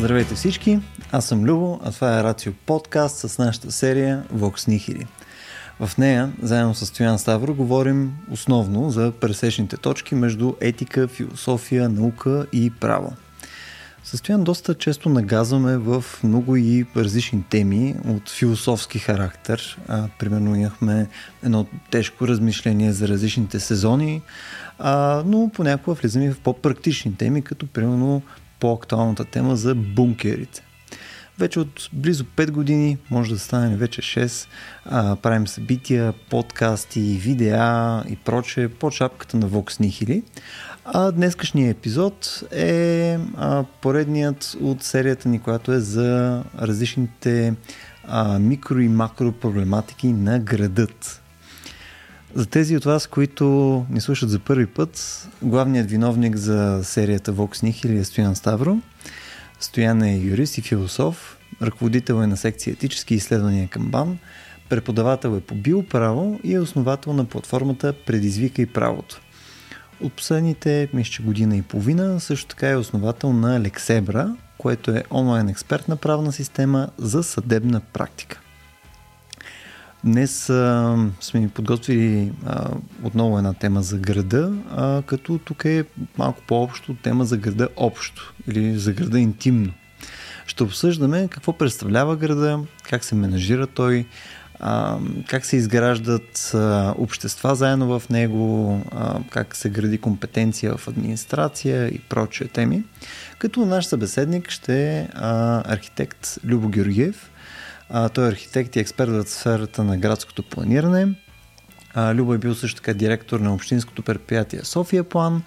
Здравейте всички, аз съм Любо, а това е Рацио подкаст с нашата серия Vox Nihili. В нея, заедно с Стоян Ставро, говорим основно за пресечните точки между етика, философия, наука и право. Състоян доста често нагазваме в много и различни теми от философски характер. А, примерно имахме едно тежко размишление за различните сезони, а, но понякога влизаме в по-практични теми, като примерно по-актуалната тема за бункерите. Вече от близо 5 години, може да стане вече 6, а, правим събития, подкасти, видеа и проче по шапката на Vox Nihili. А днескашният епизод е а, поредният от серията ни, която е за различните а, микро и макро проблематики на градът. За тези от вас, които ни слушат за първи път, главният виновник за серията Vox Nihil е Стоян Ставро. Стоян е юрист и философ, ръководител е на секция етически изследвания към БАН, преподавател е по биоправо и е основател на платформата Предизвика и правото. От последните, мисля, година и половина, също така е основател на Лексебра, което е онлайн експертна правна система за съдебна практика. Днес а, сме ми подготвили а, отново една тема за града, а, като тук е малко по-общо тема за града общо или за града интимно. Ще обсъждаме какво представлява града, как се менажира той, а, как се изграждат а, общества заедно в него, а, как се гради компетенция в администрация и прочие теми. Като наш събеседник ще е архитект Любо Георгиев. А, той е архитект и експерт в сферата на градското планиране. А, Любо е бил също така директор на общинското предприятие София План,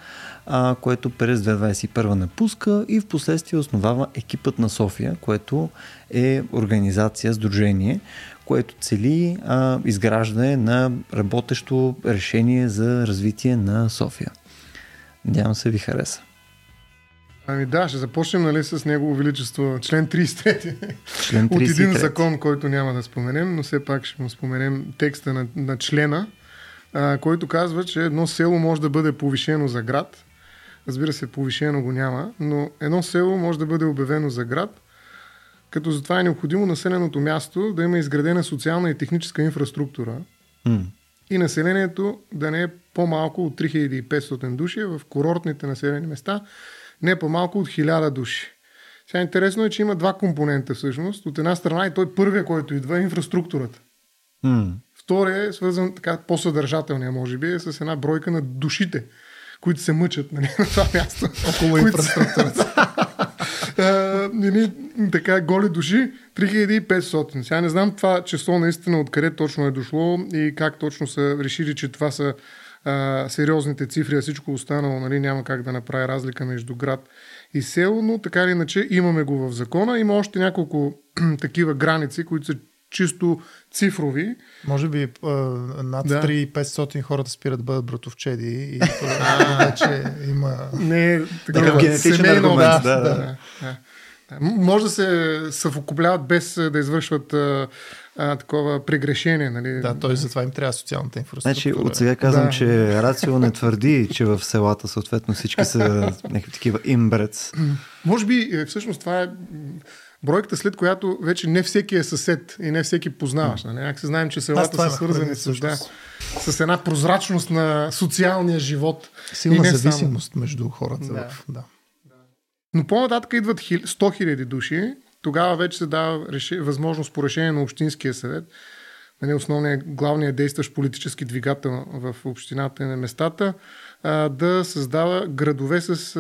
а, което през 2021 напуска и в последствие основава екипът на София, което е организация, сдружение, което цели а, изграждане на работещо решение за развитие на София. Надявам се ви хареса. Ами да, ще започнем нали, с Негово Величество, член 33. Член 33. От един закон, който няма да споменем, но все пак ще му споменем текста на, на члена, а, който казва, че едно село може да бъде повишено за град. Разбира се, повишено го няма, но едно село може да бъде обявено за град, като затова е необходимо населеното място да има изградена социална и техническа инфраструктура М. и населението да не е по-малко от 3500 души, в курортните населени места не по-малко от 1000 души. Сега интересно е, че има два компонента всъщност. От една страна и той първия, който идва е инфраструктурата. М. Втория е свързан така по-съдържателния, може би, е с една бройка на душите, които се мъчат нали, на това място. Около инфраструктурата. нали, така голи души 3500. Сега не знам това число наистина откъде точно е дошло и как точно са решили, че това са а, сериозните цифри, а всичко останало нали, няма как да направи разлика между град и село, но така или иначе имаме го в закона. Има още няколко такива граници, които са чисто цифрови. Може би а, над Да. 3500 хората спират да бъдат братовчеди и вече има... Не Такъв генетичен семейна аргумент, да, да. да, да. Да. М- Може да се съвокупляват без да извършват а, а, такова прегрешение. Нали? Да, той затова им трябва социалната инфраструктура. Значи от сега казвам, Да. че Рацио не твърди, че в селата съответно всички са някакви такива имбрец. Може би е, всъщност това е бройката, след която вече не всеки е съсед и не всеки познаваш. Нали? Някак се знаем, че селата са свързани с, да, с една прозрачност на социалния живот. И Силна не само. зависимост между хората. Да. В, да. Но по-нататък идват хил- 100 хиляди души. Тогава вече се дава възможност по решение на Общинския съвет, нали, основният, главният действащ политически двигател в общината и на местата, да създава градове с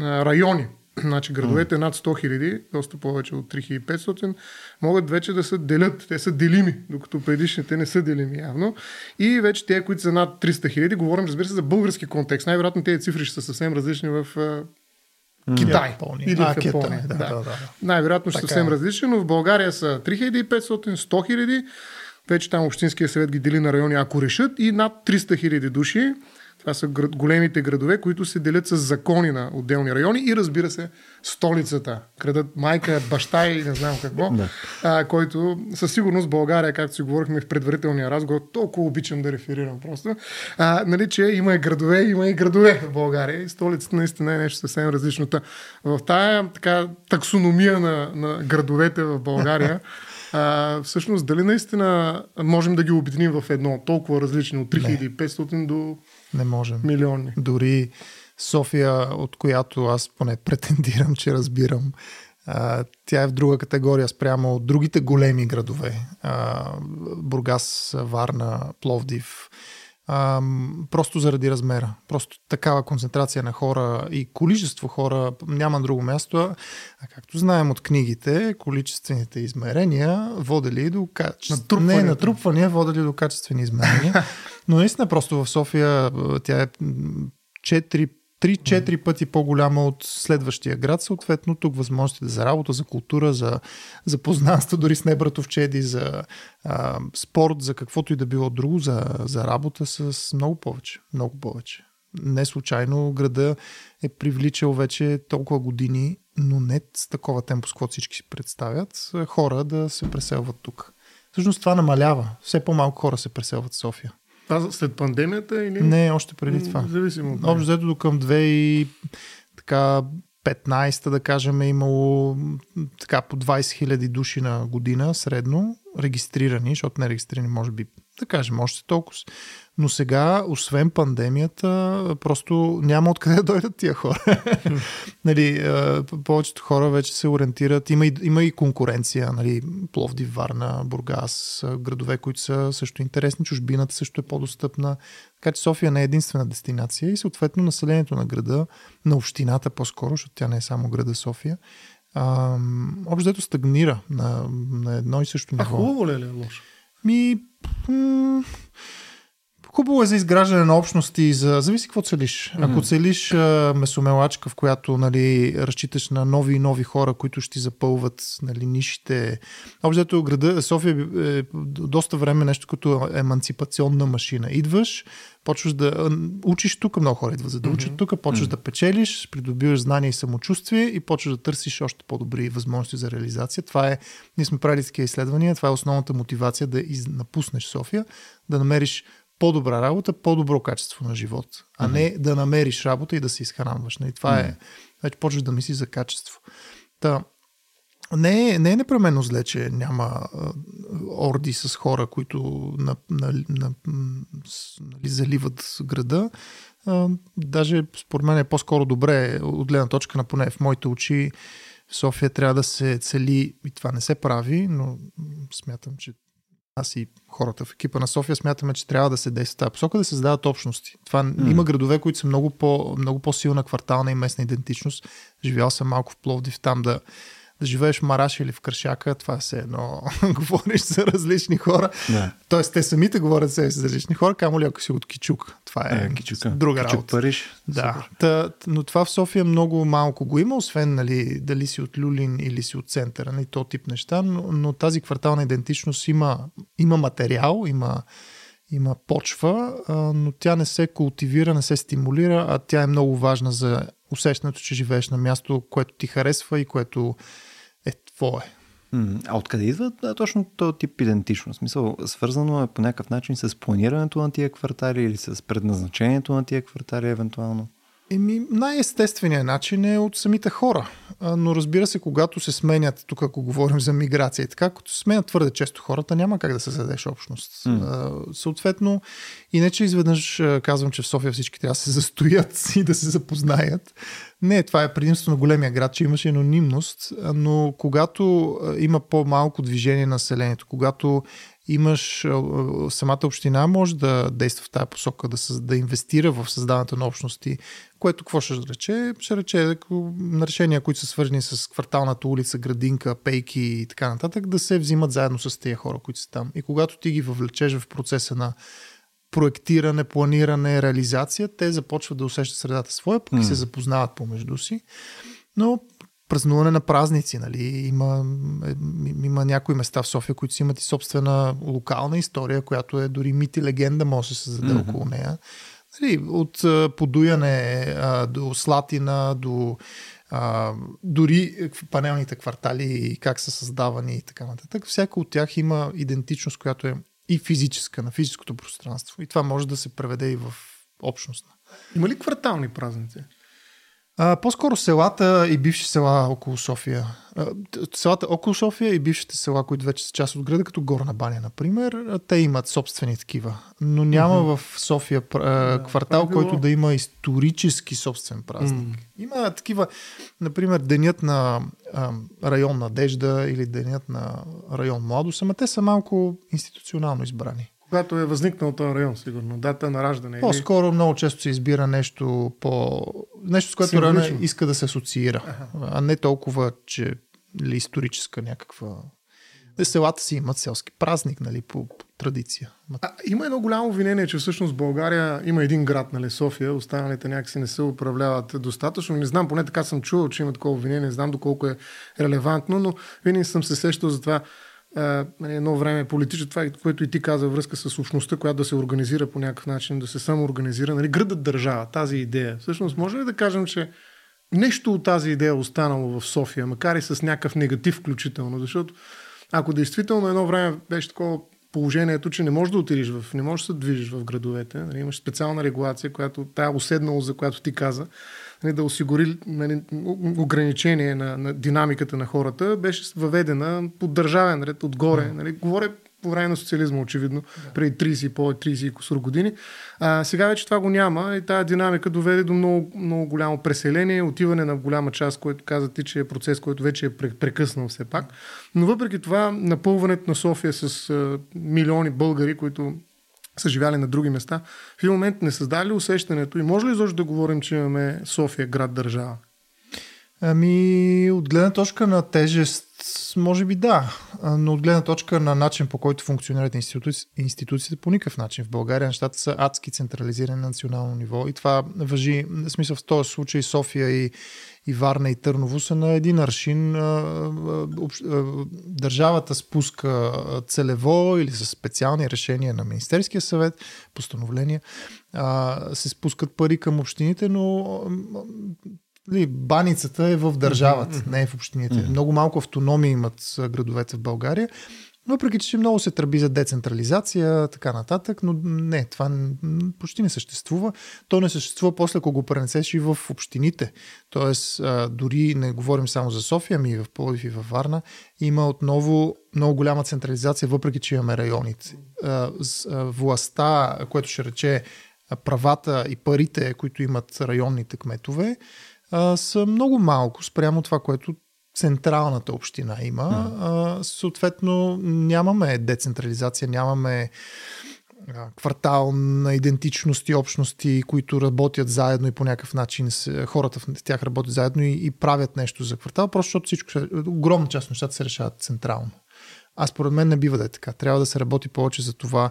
райони. Значи градовете над 100 хиляди, доста повече от 3500, могат вече да се делят. Те са делими, докато предишните не са делими явно. И вече те, които са над 300 хиляди, говорим разбира се за български контекст. Най-вероятно тези цифри ще са съвсем различни в Китай. Япония. Или А, в Япония. Китай, да, да, да. Най-вероятно ще Така съвсем е. различни, но в България са 3500, 100 хиляди. Вече там Общинския съвет ги дели на райони, ако решат, и над 300 хиляди души. Това са град, големите градове, които се делят с закони на отделни райони и разбира се, столицата. Крадат майка, баща и не знам какво, Да. а, който със сигурност България, както си говорихме в предварителния разговор, толкова обичам да реферирам просто, а, нали, че има и градове, има и градове в България и столицата наистина е нещо съвсем различно. В тая така, таксономия на, на градовете в България, а, всъщност дали наистина можем да ги обединим в едно толкова различно от 3500 до Не можем. милионни? Дори София, от която аз поне претендирам, че разбирам, а, тя е в друга категория спрямо от другите големи градове. А, Бургас, Варна, Пловдив. А, просто заради размера. Просто такава концентрация на хора и количество хора няма на друго място. А, както знаем от книгите, количествените измерения водели до качествени... Натрупванията. Не, натрупвания водели до качествени измерения. Но наистина просто в София тя е м, 4 3-4 пъти по-голяма от следващия град. Съответно, тук възможностите за работа, за култура, за, за познанство, дори с небратовчеди, за а, спорт, за каквото и да било друго, за, за работа с много повече. Много повече. Не случайно града е привличал вече толкова години, но не с такова темпо, с което всички си представят, хора да се преселват тук. Всъщност това намалява. Все по-малко хора се преселват в София. Това след пандемията или? Не, още преди това. Зависимо. от Общо взето до към 2 и така 15-та, да кажем, е имало така по 20 000 души на година средно регистрирани, защото не регистрирани може би, да кажем, още толкова. Но сега, освен пандемията, просто няма откъде да дойдат тия хора. нали, повечето хора вече се ориентират. Има и, има и конкуренция. Нали, Пловдив, Варна, Бургас, градове, които са също интересни. Чужбината също е по-достъпна. Така че София не е единствена дестинация и съответно населението на града, на общината по-скоро, защото тя не е само града София, общо взето стагнира на, на едно и също А ниво. хубаво ли е, ли е лошо? Ми, м- хубаво е за изграждане на общности, за... зависи какво целиш. Ако целиш а, месомелачка, в която нали, разчиташ на нови и нови хора, които ще ти запълват нали, нишите. Общо града София е доста време нещо като еманципационна машина. Идваш, почваш да учиш тук, много хора идват за да учат тук, почваш да печелиш, придобиваш знания и самочувствие и почваш да търсиш още по-добри възможности за реализация. Това е, ние сме правили такива изследвания, това е основната мотивация да из, напуснеш София, да намериш по-добра работа, по-добро качество на живот, а не да намериш работа и да се изхранваш. Нали? Това е, вече почваш да мислиш за качество. Та, не е, не е непременно зле, че няма а, орди с хора, които на, на, на, нали, заливат града. А, даже според мен е по-скоро добре от гледна точка на поне в моите очи София трябва да се цели, и това не се прави, но смятам, че аз и хората в екипа на София смятаме, че трябва да се действа тази посока, да се създават общности. Това mm. има градове, които са много, по, много по-силна квартална и местна идентичност. Живял съм малко в Пловдив там да, да живееш в Мараш или в Кръшака, това се едно говориш за различни хора. Да. Тоест, те самите говорят за различни хора, камо ли ако си от Кичук. Това е, Е, Кичука. друга Кичук работа. Париж. Да, та, но това в София много малко го има, освен нали, дали си от Люлин или си от центъра, нали, то тип неща, но, но тази квартална идентичност има, има материал, има, има почва, но тя не се култивира, не се стимулира, а тя е много важна за усещането, че живееш на място, което ти харесва и което твое. А откъде идва точно този тип идентичност? Смисъл, свързано е по някакъв начин с планирането на тия квартали или с предназначението на тия квартали евентуално? Еми, най-естественият начин е от самите хора. Но разбира се, когато се сменят, тук ако говорим за миграция и така, като се сменят твърде често хората, няма как да се създадеш общност. Mm. Съответно, и не че изведнъж казвам, че в София всички трябва да се застоят и да се запознаят. Не, това е предимство на големия град, че имаше анонимност, но когато има по-малко движение на населението, когато имаш самата община може да действа в тази посока, да, да инвестира в създаването на общности, което какво ще рече? Ще рече на решения, които са свързани с кварталната улица, градинка, пейки и така нататък, да се взимат заедно с тези хора, които са там. И когато ти ги въвлечеш в процеса на проектиране, планиране, реализация, те започват да усещат средата своя, пък mm. се запознават помежду си. Но празнуване на празници, нали? Има, е, има някои места в София, които си имат и собствена локална история, която е дори мит и легенда може да се създаде mm-hmm. около нея. Нали, от подуяне а, до Слатина, до а, дори панелните квартали и как са създавани и така нататък. Всяка от тях има идентичност, която е и физическа, на физическото пространство. И това може да се преведе и в общност. Има ли квартални празници? А, по-скоро селата и бивши села около София. А, селата около София и бившите села, които вече са част от града, като Горна баня, например, те имат собствени такива. Но няма mm-hmm. в София а, квартал, да, който да има исторически собствен празник. Mm-hmm. Има такива, например, денят на а, район Надежда или денят на район Младост, ама те са малко институционално избрани когато е възникнал този район, сигурно, дата на раждане. По-скоро или... много често се избира нещо по... Нещо, с което района иска да се асоциира, ага. а не толкова, че ли историческа някаква... Селата си имат селски празник, нали, по, по традиция. А, има едно голямо обвинение, че всъщност България има един град, нали, София, останалите някакси не се управляват достатъчно. Не знам, поне така съм чувал, че има такова обвинение, не знам доколко е релевантно, но винаги съм се сещал за това Нали, едно време политическо, това, което и ти каза връзка с общността, която да се организира по някакъв начин, да се самоорганизира, нали, градът държава, тази идея. Всъщност, може ли да кажем, че нещо от тази идея е останало в София, макар и с някакъв негатив включително, защото ако действително едно време беше такова положението, че не можеш да отидеш в, не можеш да се движиш в градовете, нали, имаш специална регулация, която тая уседналост, за която ти каза, нали, да осигури нали, ограничение на, на динамиката на хората, беше въведена по държавен ред отгоре. Нали, говоря по време на социализма, очевидно, да. преди 30 и по 30 и косур години. А, сега вече това го няма и тази динамика доведе до много, много голямо преселение, отиване на голяма част, което каза ти, че е процес, който вече е прекъснал все пак. Но въпреки това, напълването на София с а, милиони българи, които са живяли на други места, в един момент не създали усещането и може ли изобщо да говорим, че имаме София град държава? Ами, от гледна точка на тежест, може би да, но от гледна точка на начин по който функционират институци... институциите, по никакъв начин. В България нещата са адски централизирани на национално ниво и това въжи, в смисъл в този случай София и, и Варна и Търново са на един аршин. Държавата спуска целево или с специални решения на Министерския съвет, постановления, се спускат пари към общините, но Нали, баницата е в държавата, mm-hmm. не е в общините. Mm-hmm. Много малко автономия имат градовете в България. Въпреки, че много се тръби за децентрализация, така нататък, но не, това почти не съществува. То не съществува после, ако го пренесеш и в общините. Тоест, дори не говорим само за София, ами и в Пловдив и във Варна, има отново много голяма централизация, въпреки, че имаме районите. Властта, което ще рече правата и парите, които имат районните кметове, а, са много малко спрямо това, което централната община има. А, съответно, нямаме децентрализация, нямаме квартал на идентичност и общности, които работят заедно и по някакъв начин хората в тях работят заедно и, и правят нещо за квартал, просто защото всичко, огромна част от нещата се решават централно. А според мен не бива да е така. Трябва да се работи повече за това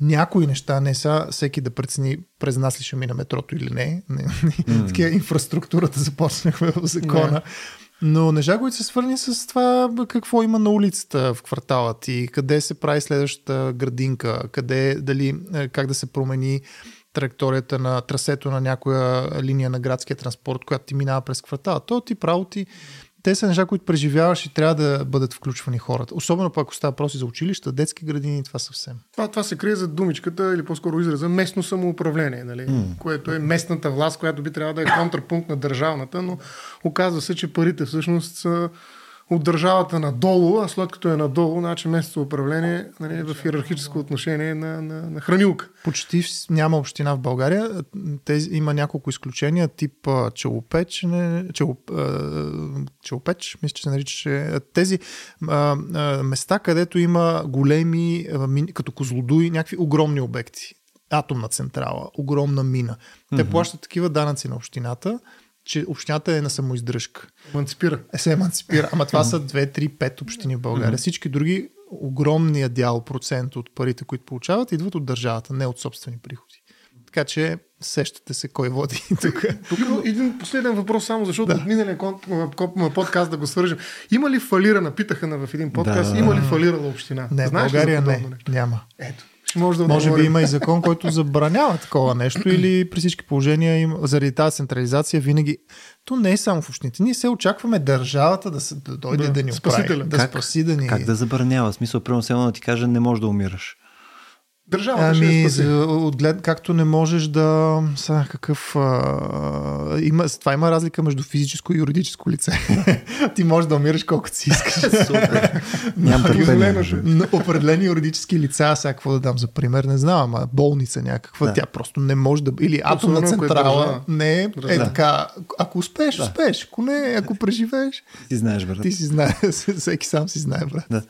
някои неща не са всеки да прецени през нас ли ще мине метрото или не. Mm. Такива инфраструктурата започнахме в закона. Yeah. Но неща, които са свързани с това какво има на улицата в квартала ти, къде се прави следващата градинка, къде, дали, е, как да се промени траекторията на трасето на някоя линия на градския транспорт, която ти минава през квартала. То ти право ти те са неща, които преживяваш и трябва да бъдат включвани хората. Особено пък, ако става въпроси за училища, детски градини, това съвсем. Това, това се крие за думичката или по-скоро израза местно самоуправление, нали? Mm. което е местната власт, която би трябвало да е контрапункт на държавната, но оказва се, че парите всъщност са от държавата надолу, а след като е надолу, значи местното управление нали, е в иерархическо отношение на, на, на хранилка. Почти няма община в България. Тези, има няколко изключения, тип Челопеч, не, челоп, Челопеч, мисля, че се наричаше. Тези а, а, места, където има големи, а, като Козлодуй, някакви огромни обекти. Атомна централа, огромна мина. Те mm-hmm. плащат такива данъци на общината, че общината е на самоиздръжка. Еманципира. Е, се еманципира. Ама това са 2, 3, 5 общини в България. Mm-hmm. Всички други, огромния дял, процент от парите, които получават, идват от държавата, не от собствени приходи. Така че сещате се кой води тук. Тук един последен въпрос само, защото да. от миналия подкаст да го свържем. Има ли фалирана, питаха на в един подкаст, да. има ли фалирала община? Не, Знаеш България не, няма. Ето. Може да Може би има и закон, който забранява такова нещо или при всички положения им, заради тази централизация винаги... То не е само в общините. Ние се очакваме държавата да, се, да дойде да, Да, ни оправи. Да спаси да ни... Как да забранява? В Смисъл, примерно, само да ти кажа, не можеш да умираш. Държавата ще я Ами, спаси. за, отглед, както не можеш да... Са, какъв... А, има, това има разлика между физическо и юридическо лице. Ти можеш да умираш колкото си искаш. Супер. Нямам търпение. Ще. определени юридически лица, сега какво да дам за пример, не знам, ама болница някаква, Да. да. тя просто не може да... Или атомна е централа, не е, е Да. така. Ако успееш, успееш. Ако не, ако преживееш, Ти знаеш, брат. ти си знае, всеки сам си знае, брат. Да.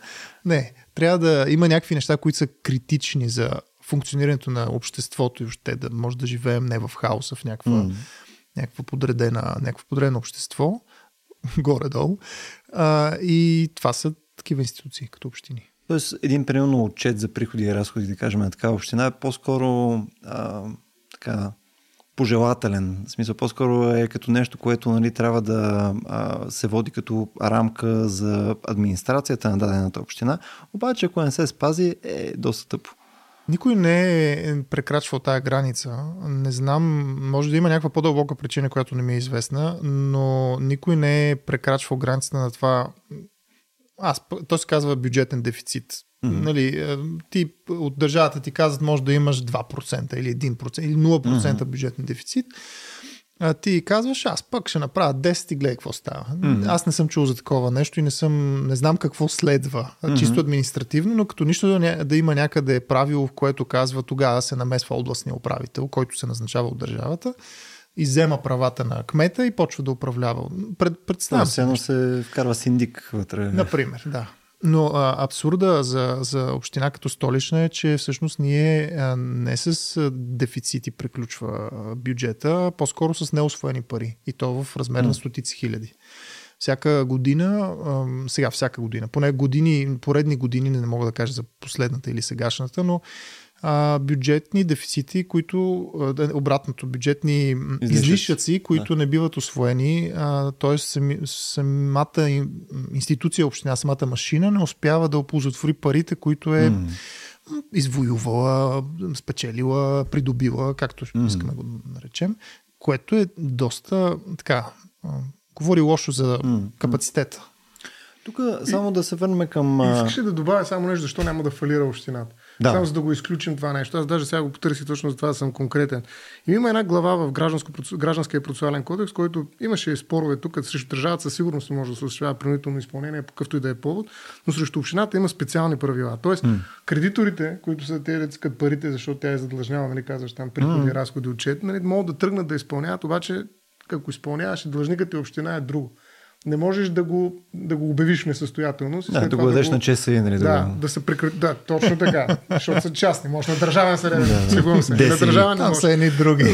Не, трябва да има някакви неща, които са критични за функционирането на обществото и още да може да живеем не в хаоса, в някаква, М. някаква подредена, някакво подредено общество, горе-долу. А, и това са такива институции, като общини. Тоест, един примерно отчет за приходи и разходи, да кажем, на такава община е по-скоро а, така, пожелателен. В смисъл, по-скоро е като нещо, което нали, трябва да а, се води като рамка за администрацията на дадената община. Обаче, ако не се спази, е доста тъпо. Никой не е прекрачвал тая граница. Не знам, може да има някаква по-дълбока причина, която не ми е известна, но никой не е прекрачвал границата на това. Аз, то се казва бюджетен дефицит. Mm-hmm. Нали, е, ти от държавата ти казват, може да имаш 2% или 1% или 0% mm-hmm. бюджетен дефицит. А ти казваш, аз пък ще направя 10 и гледай какво става. Mm-hmm. Аз не съм чул за такова нещо и не, съм, не знам какво следва. Mm-hmm. Чисто административно, но като нищо да, ня- да има някъде правило, в което казва тогава се намесва областния управител, който се назначава от държавата и взема правата на кмета и почва да управлява. Пред, Да, представям все едно се вкарва синдик вътре. Например, да. Но а, абсурда за, за община като столична е, че всъщност ние а, не с дефицити приключва бюджета, а по-скоро с неосвоени пари. И то в размер на стотици хиляди. Всяка година, а, сега всяка година, поне години, поредни години, не мога да кажа за последната или сегашната, но а, бюджетни дефицити, които, а, да, обратното, бюджетни Излишъци. излишъци, които не биват освоени, т.е. Сами, самата ин- институция, община, самата машина не успява да оползотвори парите, които е извоювала, спечелила, придобила, както mm. искаме го наречем, което е доста така, а, говори лошо за капацитета. Тук само да се върнем към... а, Искаше да добавя само нещо, защо няма да фалира общината. Да. Само за да го изключим това нещо. Аз даже сега го потърсих точно за това да съм конкретен. И има една глава в гражданско, гражданския процесуален кодекс, който имаше спорове тук, срещу държавата със сигурност може да се осъществява принудително изпълнение, по какъвто и да е повод, но срещу общината има специални правила. Тоест, mm. кредиторите, които са те искат парите, защото тя е задлъжнява, нали, казваш там приходи, mm. разходи, отчет, нали, могат да тръгнат да изпълняват, обаче ако изпълняваш длъжникът и община е друго. Не можеш да го, да го обявиш в несъстоятелност. и Да, да го дадеш на ЧСИ, нали? да, го- да се прекрати. Да, точно така. Защото са частни. Може на държавен съдебен. Сигурно се. На държавен не Там може. са едни други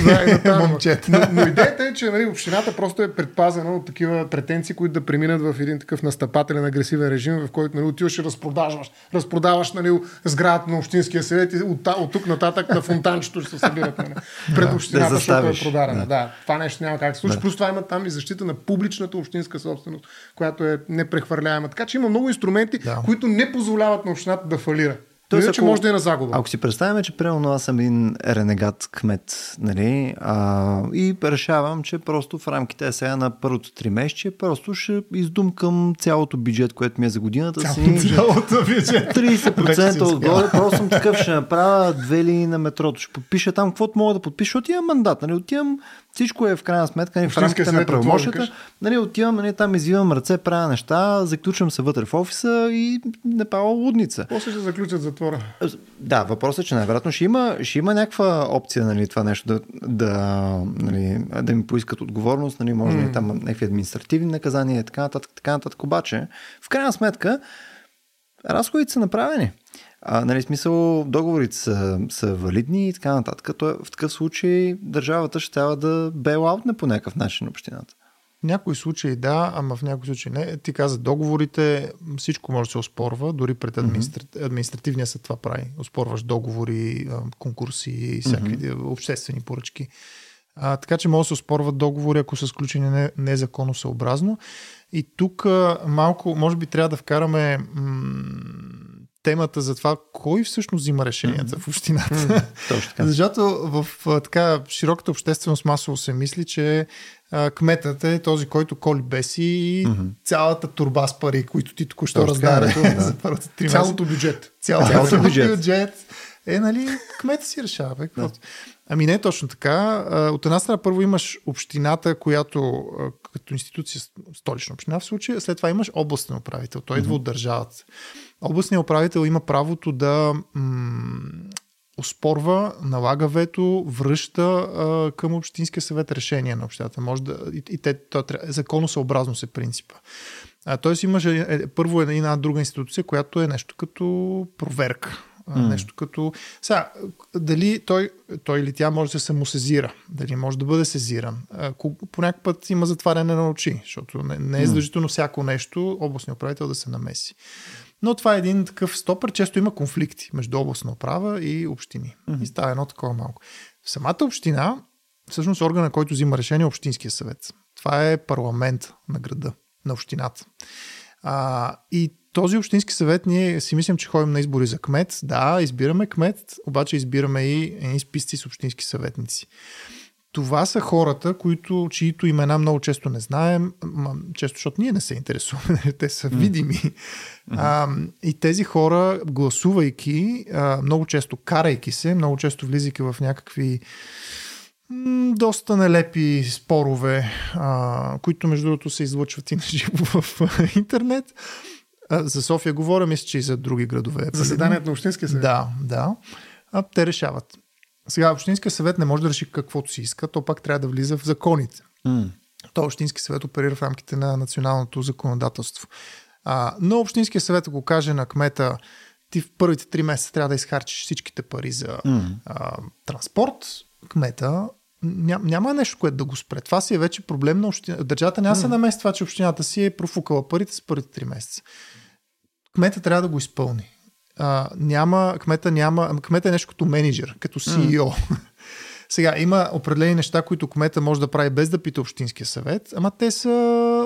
Да, момчета. но, но идеята е, че нали, общината просто е предпазена от такива претенции, които да преминат в един такъв настъпателен, агресивен режим, в който нали, отиваш и разпродаваш. Разпродаваш нали, сградата на Общинския съвет и от, от тук нататък на фонтанчето ще се събират нали, пред общината, да защото е продадена. Да. Да. това нещо няма как да се случи. Плюс това има там и защита на публичната общинска собственост, която е непрехвърляема. Така че има много инструменти, Да. които не позволяват на общината да фалира. Тоест, ако- може да е на загуба. Ако си представяме, че примерно аз съм един ренегат кмет, нали, а, и решавам, че просто в рамките сега на първото три месече просто ще издумкам цялото бюджет, което ми е за годината. си Цялото бюджет. 30% отгоре, просто съм такъв, ще направя две линии на метрото, ще подпиша там, каквото мога да подпиша, защото имам мандат, нали, отивам, всичко е в крайна сметка, нали, в рамките на е правомощията, нали, отивам, нали, там извивам ръце, правя неща, заключвам се вътре в офиса и не пава лудница. После ще заключат затвора. Да, въпросът е, че най-вероятно ще има, ще има някаква опция нали, това нещо да, да, нали, да ми поискат отговорност, нали, може mm. там някакви административни наказания и така нататък, така нататък. Обаче, в крайна сметка, разходите са направени. А, нали, смисъл, договорите са, са валидни и така нататък. То, в такъв случай държавата ще трябва да бейлаутне по някакъв начин общината. В някои случаи да, ама в някои случаи не. Ти каза договорите, всичко може да се оспорва, дори пред администра... mm-hmm. административния съд това прави. Оспорваш договори, конкурси и всякакви mm-hmm. обществени поръчки. А, така че може да се оспорват договори, ако са сключени не, незаконосъобразно. И тук а, малко, може би трябва да вкараме м- темата за това кой всъщност взима решенията mm-hmm. в общината. Mm-hmm. Точно така. Защото в така широката общественост масово се мисли, че а, кметът е този, който коли беси и mm-hmm. цялата турба с пари, които ти току-що раздаде за първата три Цялото бюджет. Цялото, цялото бюджет. бюджет. Е, нали, кмета си решава. Бе, да. Ами не е точно така. От една страна първо имаш общината, която като институция, столична община в случая, след това имаш областен управител. Той идва mm-hmm. от държавата. Областният управител има правото да м- оспорва, налага вето, връща а, към Общинския съвет решение на общината. Може да, и, и те, то, законосъобразно се принципа. А, тоест имаш е, е, първо една друга институция, която е нещо като проверка Mm. Нещо като... Сега, дали той, той или тя може да се самосезира, дали може да бъде сезиран. По някакъв път има затваряне на очи, защото не, не е задължително всяко нещо областния управител да се намеси. Но това е един такъв стопър. Често има конфликти между областна управа и общини. Mm-hmm. И става едно такова малко. В самата община, всъщност органа, който взима решение е Общинския съвет. Това е парламент на града, на общината. А, и този общински съвет ние си мислим, че ходим на избори за кмет. Да, избираме кмет, обаче избираме и едни списъци с общински съветници. Това са хората, които, чието имена много често не знаем, често, защото ние не се интересуваме, те са видими. Mm-hmm. А, и тези хора, гласувайки, а, много често карайки се, много често влизайки в някакви м- доста нелепи спорове, а, които между другото се излъчват и на живо в интернет, а, за София говоря, мисля, че и за други градове. Заседанието на Общинския съвет. Да, да. А, те решават. Сега, Общинския съвет не може да реши каквото си иска, то пак трябва да влиза в законите. Mm. То Общински съвет оперира в рамките на националното законодателство. А, но Общинския съвет, ако каже на кмета, ти в първите три месеца трябва да изхарчиш всичките пари за mm. а, транспорт, кмета ням, няма нещо, което да го спре. Това си е вече проблем на общината. Държавата няма mm. се това, че общината си е профукала парите с първите три месеца. Кмета трябва да го изпълни. А, няма, кмета, няма, кмета е нещо като менеджер, като CEO. Mm. Сега, има определени неща, които кмета може да прави без да пита Общинския съвет, ама те са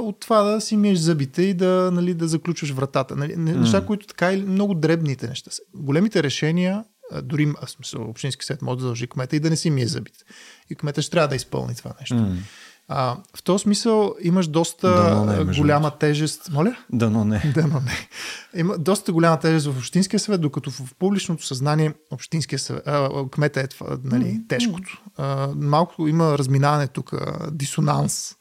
от това да си миеш зъбите и да, нали, да заключваш вратата. Нали, неща, mm. които така и много дребните неща са. Големите решения дори смисъл, общински съвет може да дължи кмета и да не си мие зъбите. И кмета ще трябва да изпълни това нещо. Mm. А, в този смисъл имаш доста не, голяма тежест. Моля? Да, но не. Да, но не. Има доста голяма тежест в Общинския съвет, докато в публичното съзнание Общинския съвет, а, кмета е това, нали, тежкото. А, малко има разминаване тук, дисонанс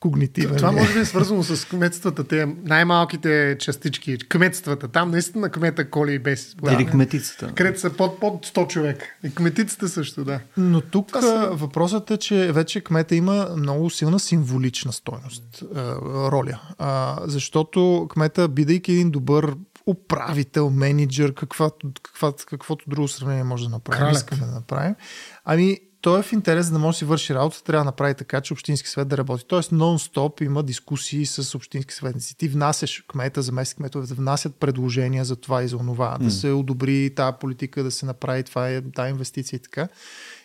когнитивен. Това може би е свързано с кметствата, те най-малките частички, кметствата. Там наистина кмета коли и без. Да. Или кметицата. Където са под, под 100 човек. И кметицата също, да. Но тук са... въпросът е, че вече кмета има много силна символична стойност, роля. защото кмета, бидейки един добър управител, менеджер, каквато, каквато, каквото друго сравнение може да направим. Кралят. Искаме да направим. Ами, той е в интерес да може да си върши работа, трябва да направи така, че Общински съвет да работи. Тоест, нон-стоп има дискусии с Общински съветници. Ти внасяш кмета, заместник кметовете, внасят предложения за това и за това, mm. да се одобри тази политика, да се направи това, е, тази инвестиция и така.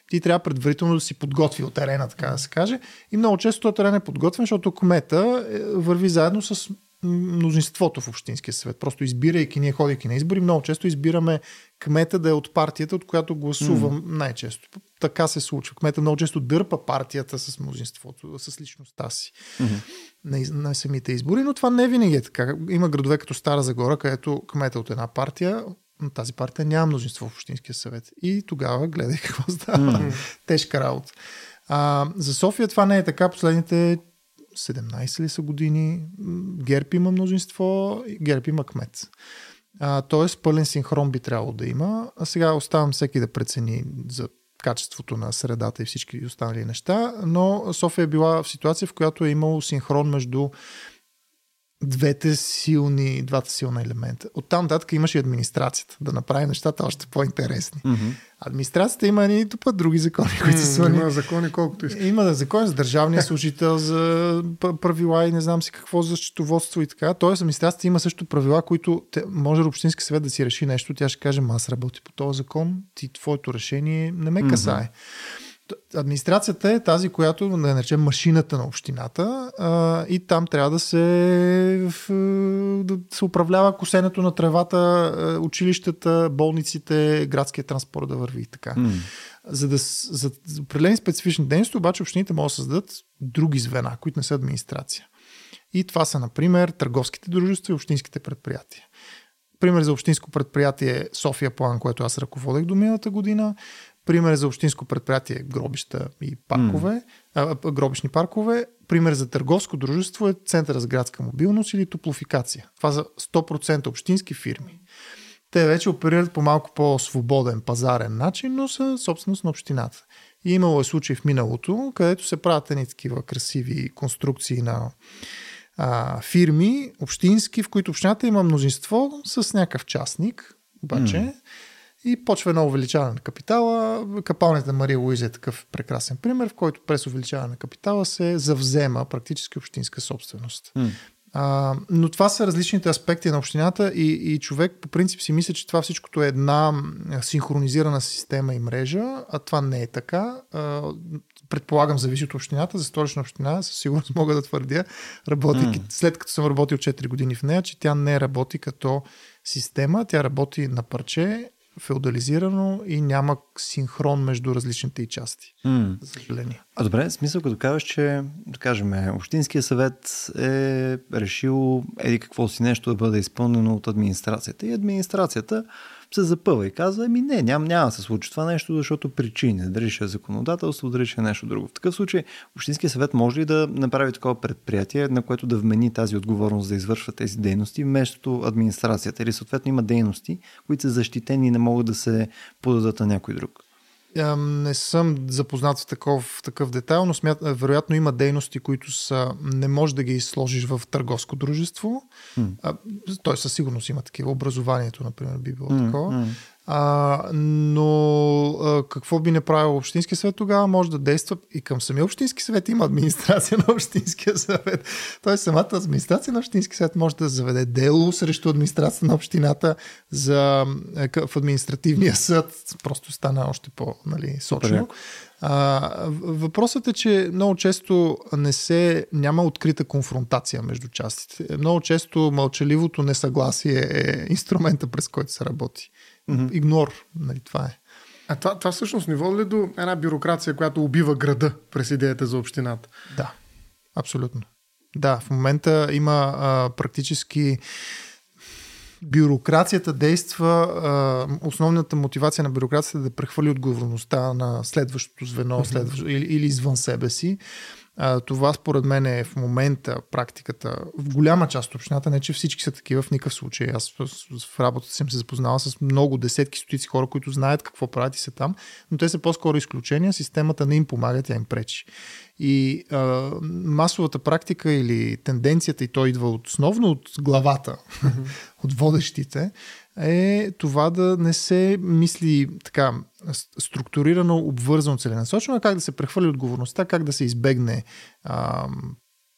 Ти трябва предварително да си подготви от терена, така да се каже. И много често този терен е подготвен, защото кмета е, върви заедно с мнозинството в Общинския съвет. Просто избирайки, ние ходейки на избори, много често избираме кмета да е от партията, от която гласувам mm. най-често. Така се случва. Кмета много често дърпа партията с мнозинството, с личността си mm-hmm. на, на самите избори, но това не винаги е така. Има градове като Стара Загора, където кмета от една партия, тази партия няма мнозинство в Общинския съвет. И тогава гледай какво става. Mm-hmm. Тежка работа. А, за София това не е така. Последните 17 ли са години, ГЕРБ има мнозинство, ГЕРБ има кмет. А, тоест пълен синхрон би трябвало да има. А сега оставам всеки да прецени за качеството на средата и всички останали неща, но София е била в ситуация, в която е имало синхрон между двете силни, двата силна елемента. Оттам нататък имаш и администрацията, да направи нещата още по-интересни. Mm-hmm. Администрацията има и път други закони, които са свързани. Има закони колкото искаш. Има закони за държавния служител, за правила и не знам си какво за счетоводство и така. Тоест администрацията има също правила, които те, може Общински съвет да си реши нещо, тя ще каже, аз работи по този закон, ти твоето решение не ме касае. Mm-hmm. Администрацията е тази, която да наречем машината на общината а, и там трябва да се, в, да се управлява косенето на тревата, училищата, болниците, градския транспорт да върви и така. Mm. За да за, за определени специфични дейности, обаче общините могат да създадат други звена, които не са администрация. И това са, например, търговските дружества и общинските предприятия. Пример за общинско предприятие София План, което аз ръководех до миналата година. Пример за общинско предприятие гробища и паркове, mm. а, гробищни паркове. Пример за търговско дружество е Центъра за градска мобилност или топлофикация. Това са 100% общински фирми. Те вече оперират по малко по-свободен пазарен начин, но са собственост на общината. И имало е случаи в миналото, където се правят едни такива красиви конструкции на а, фирми, общински, в които общината има мнозинство с някакъв частник, обаче, mm. И почва едно увеличаване на капитала. Капалнята Мария Луиза е такъв прекрасен пример, в който през увеличаване на капитала се завзема практически общинска собственост. Mm. А, но това са различните аспекти на общината и, и човек по принцип си мисля, че това всичкото е една синхронизирана система и мрежа, а това не е така. А, предполагам, зависи от общината. За столична община със сигурност мога да твърдя, работейки, mm. след като съм работил 4 години в нея, че тя не работи като система, тя работи на парче, феодализирано и няма синхрон между различните и части. Mm. За съжаление. А добре, смисъл като казваш, че да кажем, Общинския съвет е решил еди какво си нещо да бъде изпълнено от администрацията. И администрацията се запъва и казва, ами не, няма, няма да се случи това нещо, защото причини, дали ще е законодателство, дали ще е нещо друго. В такъв случай Общинския съвет може ли да направи такова предприятие, на което да вмени тази отговорност да извършва тези дейности, вместо администрацията или съответно има дейности, които са защитени и не могат да се подадат на някой друг? Не съм запознат в такъв, такъв детайл, но смят, вероятно има дейности, които са, не можеш да ги сложиш в търговско дружество. Mm. той със сигурност има такива. Образованието, например, би било mm. такова. Mm. А, но а, какво би направил Общинския съвет тогава? Може да действа и към самия Общински съвет. Има администрация на Общинския съвет. Тоест самата администрация на Общинския съвет може да заведе дело срещу администрацията на общината за, в административния съд. Просто стана още по-сочно. Нали, а, въпросът е, че много често не се, няма открита конфронтация между частите. Много често мълчаливото несъгласие е инструмента, през който се работи. Mm-hmm. Игнор, нали, това е. А това, това всъщност не води ли до една бюрокрация, която убива града през идеята за общината? Да, абсолютно. Да, в момента има а, практически бюрокрацията действа, а, основната мотивация на бюрокрацията е да прехвърли отговорността на следващото звено следващо, или, или извън себе си. Това според мен е в момента практиката в голяма част от общината, не че всички са такива в никакъв случай. Аз в работата съм се запознал с много десетки, стотици хора, които знаят какво правят и са там, но те са по-скоро изключения. Системата не им помага, тя им пречи. И а, масовата практика или тенденцията, и то идва основно от главата, от водещите, е това да не се мисли така структурирано, обвързано, целенасочено, а как да се прехвърли отговорността, как да се избегне а,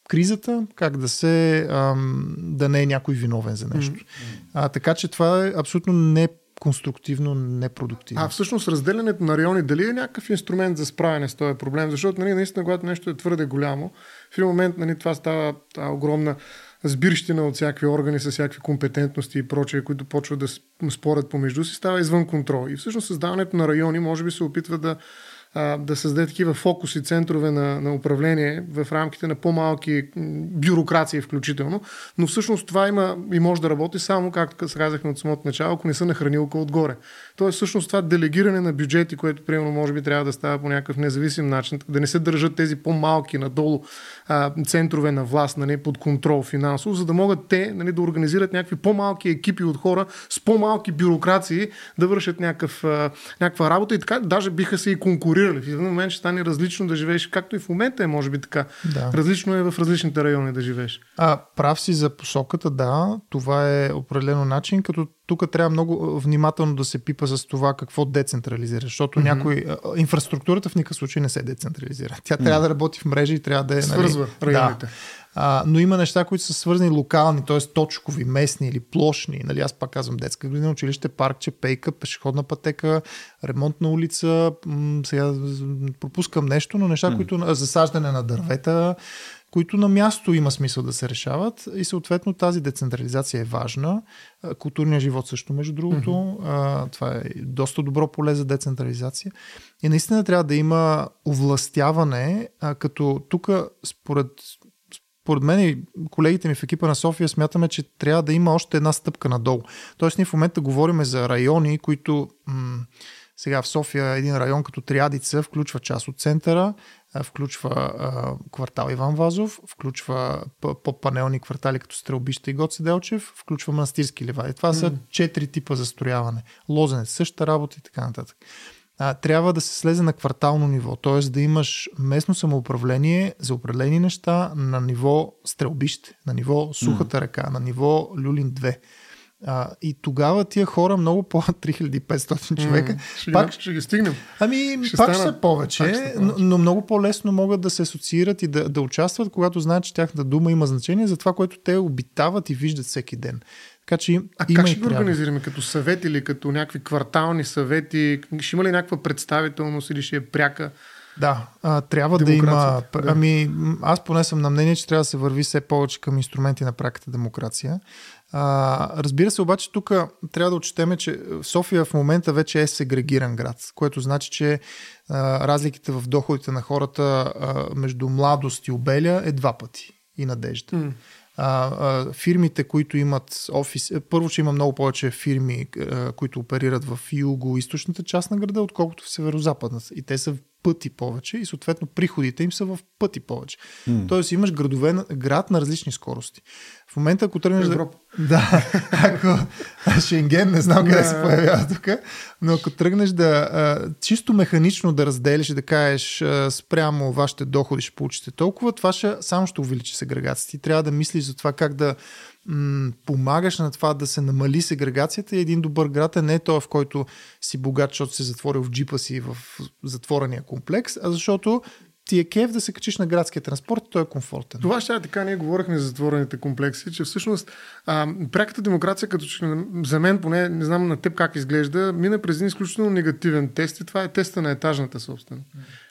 кризата, как да се а, да не е някой виновен за нещо. Mm-hmm. А, така че това е абсолютно не конструктивно непродуктивно. А всъщност разделянето на райони дали е някакъв инструмент за справяне с този проблем? Защото нали, наистина, когато нещо е твърде голямо, в един момент нали, това става тази огромна сбирщина от всякакви органи с всякакви компетентности и прочее, които почват да спорят помежду си, става извън контрол. И всъщност създаването на райони може би се опитва да да създаде такива фокуси, центрове на, на управление в рамките на по-малки бюрокрации включително, но всъщност това има и може да работи само, както казахме от самото начало, ако не са нахранилка отгоре. Тоест всъщност това делегиране на бюджети, което примерно може би трябва да става по някакъв независим начин, да не се държат тези по-малки надолу а, центрове на власт нали, под контрол финансово, за да могат те нали, да организират някакви по-малки екипи от хора с по-малки бюрокрации да вършат някакъв, а, някаква работа и така даже биха се и конкурирали. В един момент ще стане различно да живееш, както и в момента е, може би така. Да. Различно е в различните райони да живееш. А, прав си за посоката, да. Това е определено начин, като тук трябва много внимателно да се пипа с това какво децентрализира, защото mm-hmm. някой, инфраструктурата в никакъв случай не се децентрализира. Тя mm-hmm. трябва да работи в мрежа и трябва да е... Свързва нали, районите. Да. А, но има неща, които са свързани локални, т.е. точкови, местни или площни. Нали, аз пак казвам детска градина, училище, паркче, пейка, пешеходна пътека, ремонт на улица. М- сега пропускам нещо, но неща, mm. които засаждане на дървета, които на място има смисъл да се решават и съответно тази децентрализация е важна. Културният живот също, между другото. Mm-hmm. Това е доста добро поле за децентрализация. И наистина трябва да има овластяване, като тук според според мен и колегите ми в екипа на София смятаме, че трябва да има още една стъпка надолу. Тоест ние в момента говорим за райони, които м- сега в София един район като Триадица включва част от центъра, включва а, квартал Иван Вазов, включва по-панелни квартали като Стрелбища и Гоце Делчев, включва манастирски ливади. Това са четири типа застрояване. Лозенец, същата работа и така нататък. А, трябва да се слезе на квартално ниво, т.е. да имаш местно самоуправление за определени неща на ниво стрелбище, на ниво сухата ръка, на ниво Люлин 2. А, и тогава тия хора, много по 3500 човека, mm, ще, пак, ще ги стигнем. Ами, ще пак стана, са повече, пак ще но, но много по-лесно могат да се асоциират и да, да участват, когато знаят, че тяхната дума има значение за това, което те обитават и виждат всеки ден. Така че им, а има как ще го организираме? Като съвет или като някакви квартални съвети? Ще има ли някаква представителност или ще е пряка? Да, а, трябва да има. Да. Ами, аз поне съм на мнение, че трябва да се върви все повече към инструменти на праката демокрация. А, разбира се, обаче тук трябва да отчетеме, че София в момента вече е сегрегиран град, което значи, че а, разликите в доходите на хората а, между младост и обеля е два пъти и надежда. Mm. А, а, фирмите, които имат офис, първо, че има много повече фирми, а, които оперират в юго-источната част на града, отколкото в северо-западната. И те са пъти повече и съответно приходите им са в пъти повече. Mm. Тоест имаш градове, град на различни скорости. В момента, ако тръгнеш да... Да, ако Шенген, не знам къде се появява тук, но ако тръгнеш да а, чисто механично да разделиш и да кажеш а, спрямо вашите доходи ще получите толкова, това ще, само ще увеличи сегрегацията. Ти трябва да мислиш за това как да м- помагаш на това да се намали сегрегацията и един добър град е не той, в който си богат, защото се затворил в джипа си в затворения комплекс, а защото ти е кеф да се качиш на градския транспорт и той е комфортен. Това ще е така, ние говорихме за затворените комплекси, че всъщност а, пряката демокрация, като че за мен поне, не знам на теб как изглежда, мина през един изключително негативен тест и това е теста на етажната собственост.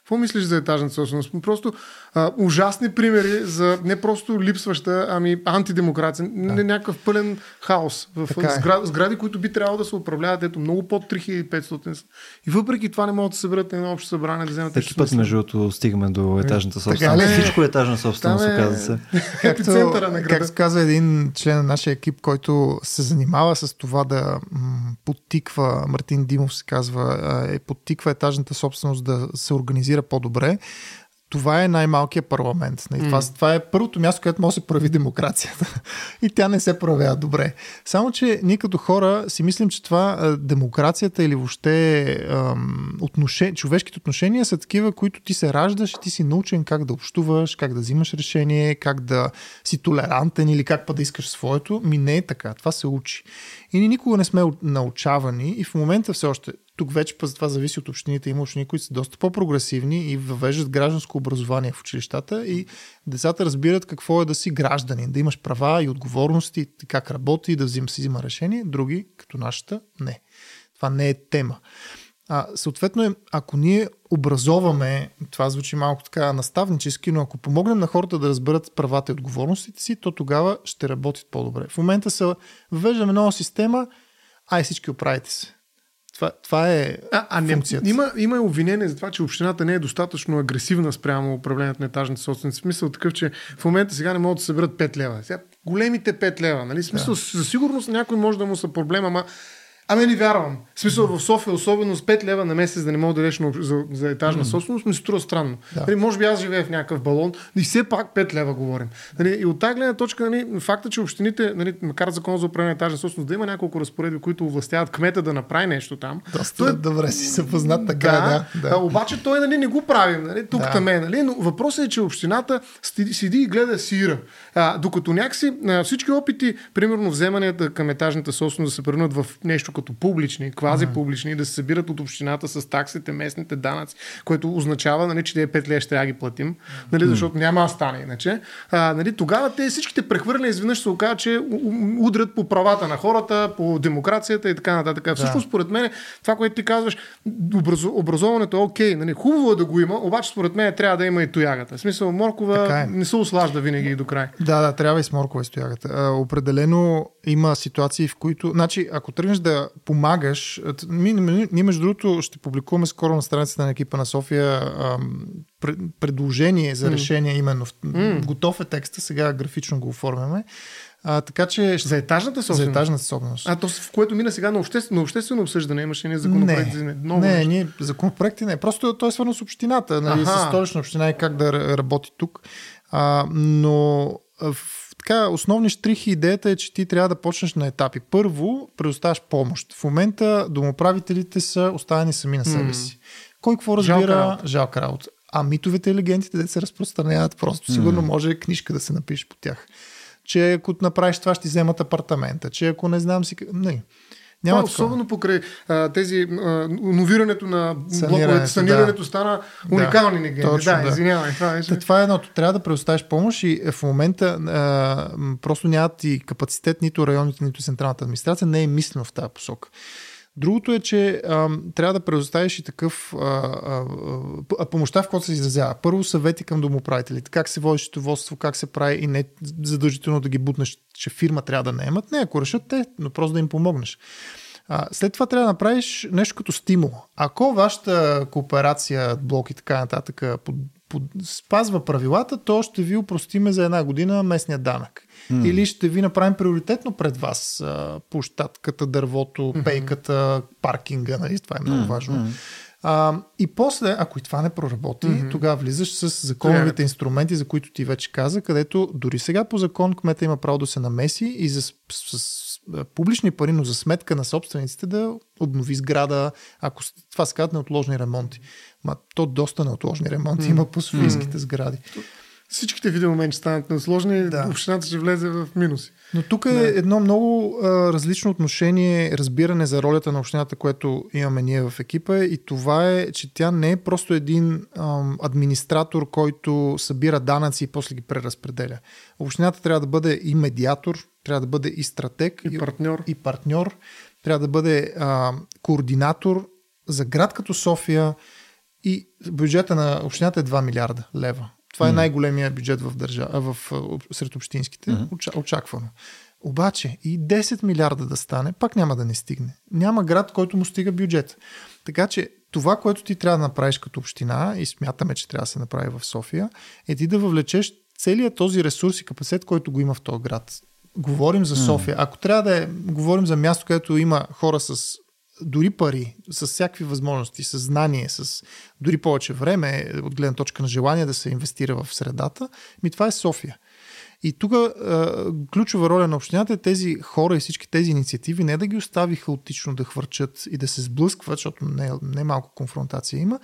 Какво мислиш за етажната собственост? Просто а, ужасни примери за не просто липсваща, ами антидемокрация, да. някакъв пълен хаос в така е. сгради, сгради, които би трябвало да се управляват ето много под 3500 И въпреки това не могат да се съберат на едно общо събрание да вземат. Всеки път, между другото, стигаме до етажната собственост. Така, Всичко е етажна собственост, е... оказва се. Както, на как каза един член на нашия екип, който се занимава с това да м- подтиква, Мартин Димов се казва, е подтиква етажната собственост да се организира по-добре това е най-малкият парламент. Mm. Това, това е първото място, където може да се прави демокрацията. и тя не се проявява добре. Само, че ние като хора си мислим, че това демокрацията или въобще отношен... човешките отношения са такива, които ти се раждаш и ти си научен как да общуваш, как да взимаш решение, как да си толерантен или как па да искаш своето. Ми не е така. Това се учи. И ние никога не сме научавани и в момента все още тук вече пък това зависи от общините. Има общини, които са доста по-прогресивни и въвеждат гражданско образование в училищата и децата разбират какво е да си гражданин, да имаш права и отговорности, как работи да взима, си взима решение. Други, като нашата, не. Това не е тема. А, съответно, е, ако ние образоваме, това звучи малко така наставнически, но ако помогнем на хората да разберат правата и отговорностите си, то тогава ще работят по-добре. В момента се въвеждаме нова система, ай всички оправите се. Това, това е а, а не, Има, има обвинение за това, че общината не е достатъчно агресивна спрямо управлението на етажните собственици. Смисъл такъв, че в момента сега не могат да съберат 5 лева. Сега, големите 5 лева. Нали? Смисъл, да. за сигурност някой може да му са проблема, ама Ами не вярвам. В смисъл в София, особено с 5 лева на месец да не мога да дадеш за, за етажна mm. собственост, ми се струва странно. Да. Нали, може би аз живея в някакъв балон, и все пак 5 лева говорим. Нали, и от тази гледна точка, нали, факта, че общините, нали, макар закон за управление на етажна собственост, да има няколко разпоредби, които властяват кмета да направи нещо там. Доста той, добре си се познат така. Да, да, да. обаче той нали, не го правим. Нали, тук да. таме, нали, но въпросът е, че общината седи и гледа сира. А, докато някакси всички опити, примерно вземанията към етажната собственост да се превърнат в нещо като публични, квази публични, да се събират от общината с таксите, местните данъци, което означава, нали, че те 5 лея ще трябва да ги платим, нали, защото няма да стане иначе. А, нали, тогава те всичките прехвърляне изведнъж се оказа, че удрят по правата на хората, по демокрацията и така нататък. Да. Всъщност, според мен, това, което ти казваш, образоването е окей, нали, хубаво е да го има, обаче според мен трябва да има и тоягата. В смисъл, моркова е. не се ослажда винаги и до край. Да, да, трябва и с моркова и с тоягата. А, определено има ситуации, в които, значи, ако тръгнеш да помагаш, ние между другото ще публикуваме скоро на страницата на екипа на София ам, предложение за решение mm. именно. В, mm. Готов е текста, сега графично го оформяме. А, така че... За етажната собственост? За етажната собственост. А то в което мина сега на обществено, обществено обсъждане имаше ни законопроект не, за много Не, ние законопроекти не. Просто той е свързан с общината, нали, с столична община и как да работи тук. А, но в, така, основни штрихи идеята е, че ти трябва да почнеш на етапи. Първо, предоставяш помощ. В момента домоправителите са оставени сами на себе си. Кой какво разбира? Жалка работа. Жалка работа. А митовете и легендите да се разпространяват просто. Сигурно може книжка да се напише по тях че ако направиш това, ще вземат апартамента, че ако не знам си... Не. Няма това, особено покрай а, тези а, новирането на блоковете, санирането да. стана уникални да, легенди. Точно, да, да, извинявай. Това е, това е едното. Трябва да предоставиш помощ и в момента а, просто нямат и капацитет нито районите, нито централната администрация. Не е мислено в тази посока. Другото е, че а, трябва да предоставиш и такъв а, а, а, помощта, в който се изразява. Първо съвети към домоправителите. Как се води счетоводство, как се прави и не задължително да ги бутнеш, че фирма трябва да наемат. Не, ако решат те, но просто да им помогнеш. А, след това трябва да направиш нещо като стимул. Ако вашата кооперация, блок и така нататък под, под, спазва правилата, то ще ви упростиме за една година местния данък. Mm. Или ще ви направим приоритетно пред вас а, площадката, дървото, mm-hmm. пейката, паркинга, нали? това е много mm-hmm. важно. А, и после, ако и това не проработи, mm-hmm. тогава влизаш с законовите yeah. инструменти, за които ти вече каза, където дори сега по закон кмета има право да се намеси и за, с, с, с публични пари, но за сметка на собствениците да обнови сграда, ако това се казват неотложни ремонти. Ма то доста неотложни ремонти mm. има по софийските mm. сгради всичките в един момент ще станат несложни, да. общината ще влезе в минуси. Но тук е да. едно много а, различно отношение, разбиране за ролята на общината, което имаме ние в екипа и това е, че тя не е просто един ам, администратор, който събира данъци и после ги преразпределя. Общината трябва да бъде и медиатор, трябва да бъде и стратег, и партньор, и, и партньор трябва да бъде а, координатор за град като София и бюджета на общината е 2 милиарда лева. Това е най-големия бюджет в държава, в, сред общинските, mm-hmm. очаквано. Обаче и 10 милиарда да стане, пак няма да не стигне. Няма град, който му стига бюджет. Така че това, което ти трябва да направиш като община, и смятаме, че трябва да се направи в София, е ти да въвлечеш целият този ресурс и капацитет, който го има в този град. Говорим за София. Ако трябва да е, говорим за място, където има хора с дори пари, с всякакви възможности, с знание, с дори повече време, от гледна точка на желание да се инвестира в средата, ми това е София. И тук ключова роля на общината е тези хора и всички тези инициативи не да ги остави хаотично да хвърчат и да се сблъскват, защото не, не малко конфронтация има,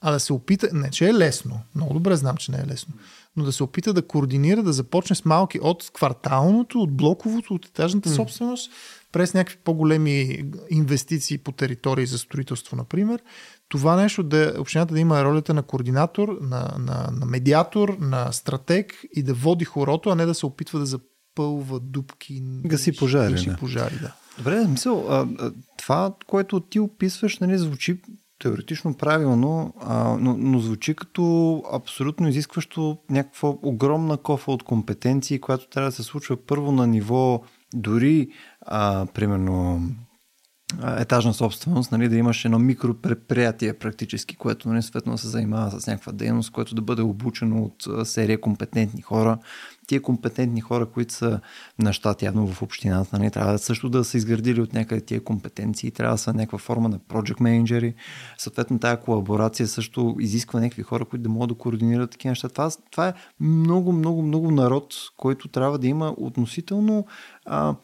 а да се опита, не че е лесно, много добре знам, че не е лесно, но да се опита да координира, да започне с малки от кварталното, от блоковото, от етажната mm. собственост, през някакви по-големи инвестиции по територии за строителство, например, това нещо да общината да има ролята на координатор, на, на, на медиатор, на стратег и да води хорото, а не да се опитва да запълва дупки. Гаси пожари. Гаси пожари, да. Добре, мисъл, а, а, това, което ти описваш, нали, звучи теоретично правилно, а, но, но звучи като абсолютно изискващо някаква огромна кофа от компетенции, която трябва да се случва първо на ниво дори, а, примерно, етажна собственост, нали, да имаш едно микропредприятие практически, което нали, съответно се занимава с някаква дейност, което да бъде обучено от серия компетентни хора. Тия компетентни хора, които са на щат явно в общината, нали, трябва също да са изградили от някъде тия компетенции, трябва да са някаква форма на project менеджери. Съответно, тая колаборация също изисква някакви хора, които да могат да координират такива неща. Това, това е много, много, много народ, който трябва да има относително а,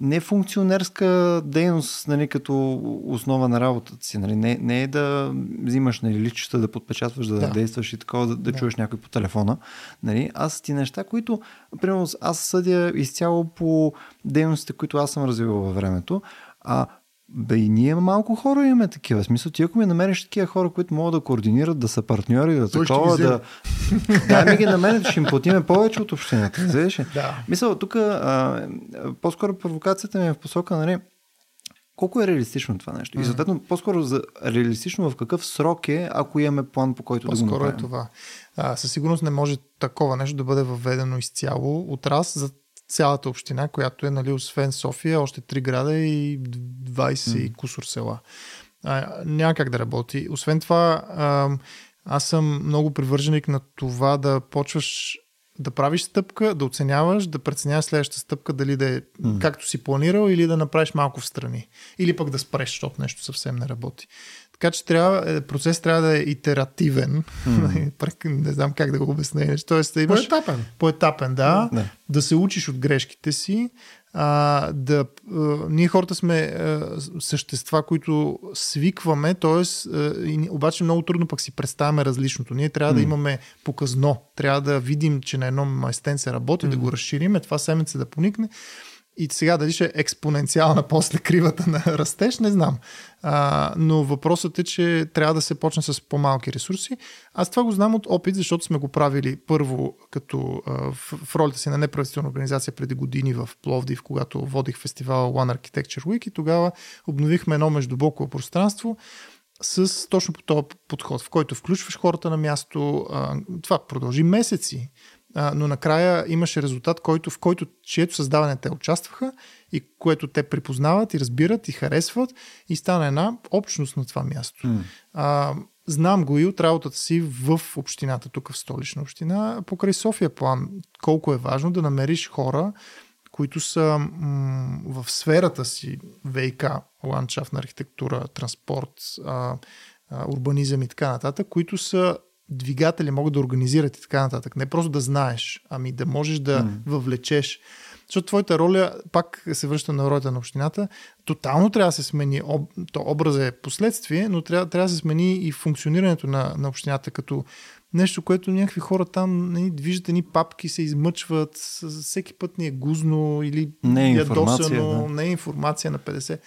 не функционерска дейност нали, като основа на работата си. Нали. Не, не е да взимаш нали, личета, да подпечатваш, да, да. действаш и такова, да, да, да чуеш някой по телефона. Нали. Аз ти неща, които, примерно, аз съдя изцяло по дейностите, които аз съм развивал във времето. А Бе, и ние малко хора имаме такива. В смисъл, ти ако ми намериш такива хора, които могат да координират, да са партньори, да Той такова, да... Дай ми ги на мен, ще им платиме повече от общината. Знаеш? Да. Мисъл, тук а, по-скоро провокацията ми е в посока, нали, колко е реалистично това нещо? И съответно, по-скоро за реалистично в какъв срок е, ако имаме план по който да го По-скоро е направим. това. А, със сигурност не може такова нещо да бъде въведено изцяло от раз за цялата община, която е, нали, освен София, още три града и 20 и кусор села. А, няма как да работи. Освен това, а, аз съм много привърженик на това да почваш да правиш стъпка, да оценяваш, да преценяваш следващата стъпка дали да е mm. както си планирал или да направиш малко в страни. Или пък да спреш, защото нещо съвсем не работи. Така че трябва, е, процес трябва да е итеративен. Mm. не знам как да го обясня. Тоест да имаш По-етапен. по-етапен, да, Да. да се учиш от грешките си, а, да, а, ние хората сме а, същества, които свикваме, т.е. обаче много трудно пък си представяме различното. Ние трябва да имаме показно, трябва да видим, че на едно местенце работи, да го разшириме, това семенце да поникне. И сега дали ще е експоненциална после кривата на растеж, не знам. А, но въпросът е, че трябва да се почне с по-малки ресурси. Аз това го знам от опит, защото сме го правили първо като а, в, в ролята си на неправителствена организация преди години в Пловдив, когато водих фестивала One Architecture Week и тогава обновихме едно междублоково пространство, с точно по този подход, в който включваш хората на място. Това продължи месеци, а, но накрая имаше резултат, който, в който чието създаване те участваха и което те припознават и разбират и харесват и стана една общност на това място. М. А, знам го и от работата си в общината, тук в столична община, покрай София план, колко е важно да намериш хора, които са м- в сферата си ВИК, ландшафтна архитектура, транспорт, а, а, урбанизъм и така нататък, които са двигатели, могат да организират и така нататък. Не просто да знаеш, ами да можеш да М. въвлечеш. Защото твоята роля, пак се връща на ролята на общината, тотално трябва да се смени. Об, то образа е последствие, но трябва, трябва да се смени и функционирането на, на общината като нещо, което някакви хора там нали, виждат едни папки, се измъчват, всеки път ни е гузно или Не е ядосано, да. не е информация на 50.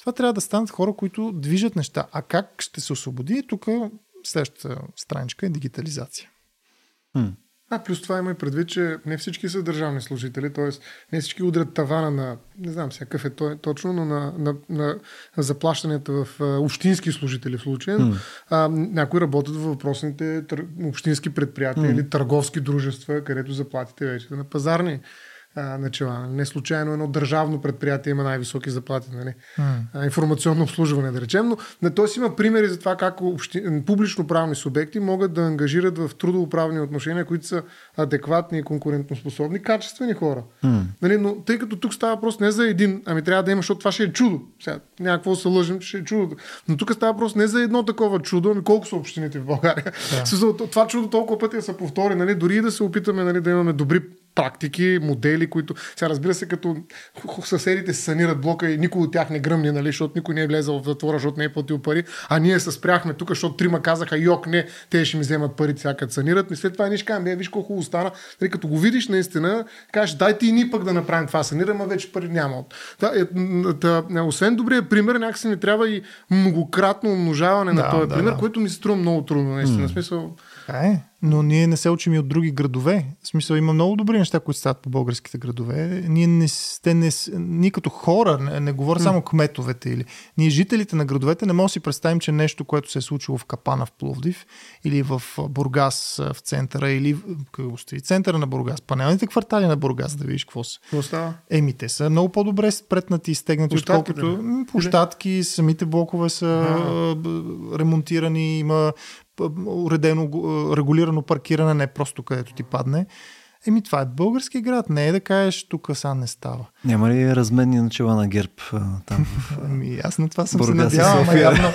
Това трябва да станат хора, които движат неща. А как ще се освободи? Тук следващата страничка е дигитализация. М. А, плюс това има и предвид, че не всички са държавни служители, т.е. не всички удрят тавана на, не знам сега какъв е той точно, но на, на, на заплащанията в а, общински служители в случая. А, някои работят в въпросните тър... общински предприятия или търговски дружества, където заплатите вече са на пазарни а, начала. Не случайно едно държавно предприятие има най-високи заплати. Нали? а, информационно обслужване, да речем. Но на този има примери за това как общи, публично-правни субекти могат да ангажират в трудоуправни отношения, които са адекватни и конкурентоспособни, качествени хора. Нали, но тъй като тук става въпрос не за един, ами трябва да има, защото това ще е чудо. Сега, някакво се лъжим, че ще е чудо. Но тук става въпрос не за едно такова чудо, ами колко са общините в България. Да. Това чудо толкова пъти се повтори, нали, дори и да се опитаме нали, да имаме добри практики, модели, които... Сега разбира се, като съседите се санират блока и никой от тях не гръмне, нали, защото никой не е влезал в затвора, защото не е платил пари, а ние се спряхме тук, защото трима казаха, йок, не, те ще ми вземат пари, сега като санират. И след това ние ще кажем, «Бе, виж колко хубаво стана. Нали, като го видиш наистина, кажеш, дайте и ни пък да направим това санираме, а вече пари няма. Е, м, да, освен добрия пример, някакси ни трябва и многократно умножаване на Да, този да, пример, да. което ми се струва много трудно, наистина. В смисъл, Така е, но ние не се учим и от други градове. В смисъл има много добри неща, които стават по българските градове. Ние, не, с- те не, ние като хора, не, не говоря само кметовете или ние жителите на градовете не можем да си представим, че нещо, което се е случило в Капана в Пловдив или в Бургас в центъра или какво стои, центъра на Бургас, панелните квартали на Бургас, да видиш какво са. какво става? Еми, те са много по-добре спретнати и стегнати, отколкото площадки, самите блокове са а, ремонтирани, има уредено, го- регулирано паркиране, не просто където ти падне. Еми, това е български град, не е да кажеш, тук сега не става. Няма ли разменни начала на герб там? Ами, аз на това съм Бургас и се надявал, ама София. явно,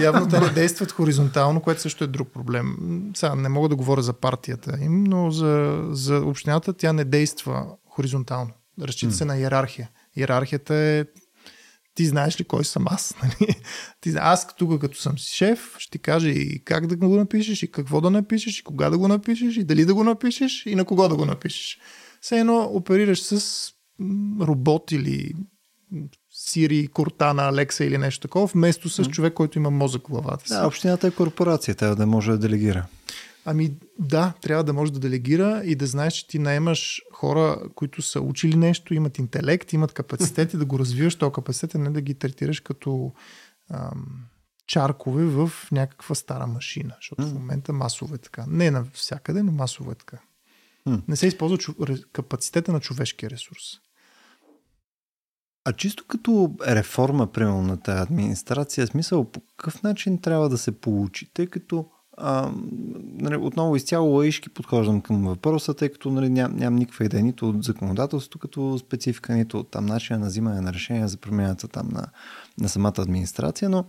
явно те не действат хоризонтално, което също е друг проблем. Сега не мога да говоря за партията им, но за, за общината тя не действа хоризонтално. Разчита се на иерархия. Иерархията е ти знаеш ли кой съм аз? Нали? Ти, аз тук като съм си шеф, ще ти кажа и как да го напишеш, и какво да напишеш, и кога да го напишеш, и дали да го напишеш, и на кого да го напишеш. Все едно оперираш с робот или Siri, Cortana, Alexa или нещо такова, вместо с човек, който има мозък в главата си. Да, общината е корпорация, трябва да може да делегира. Ами да, трябва да може да делегира и да знаеш, че ти наемаш хора, които са учили нещо, имат интелект, имат капацитет и да го развиваш този капацитет, а не да ги третираш като ам, чаркове в някаква стара машина, защото в момента масово е така. Не навсякъде, но масово е така. Не се използва чу... капацитета на човешкия ресурс. А чисто като реформа, примерно, на тази администрация, смисъл по какъв начин трябва да се получи, тъй като а, нали, отново изцяло лаишки подхождам към въпроса, тъй като нали, ням, нямам никаква идея нито от законодателството като специфика, нито от там начина на взимане на решения за промяната там на, на самата администрация, но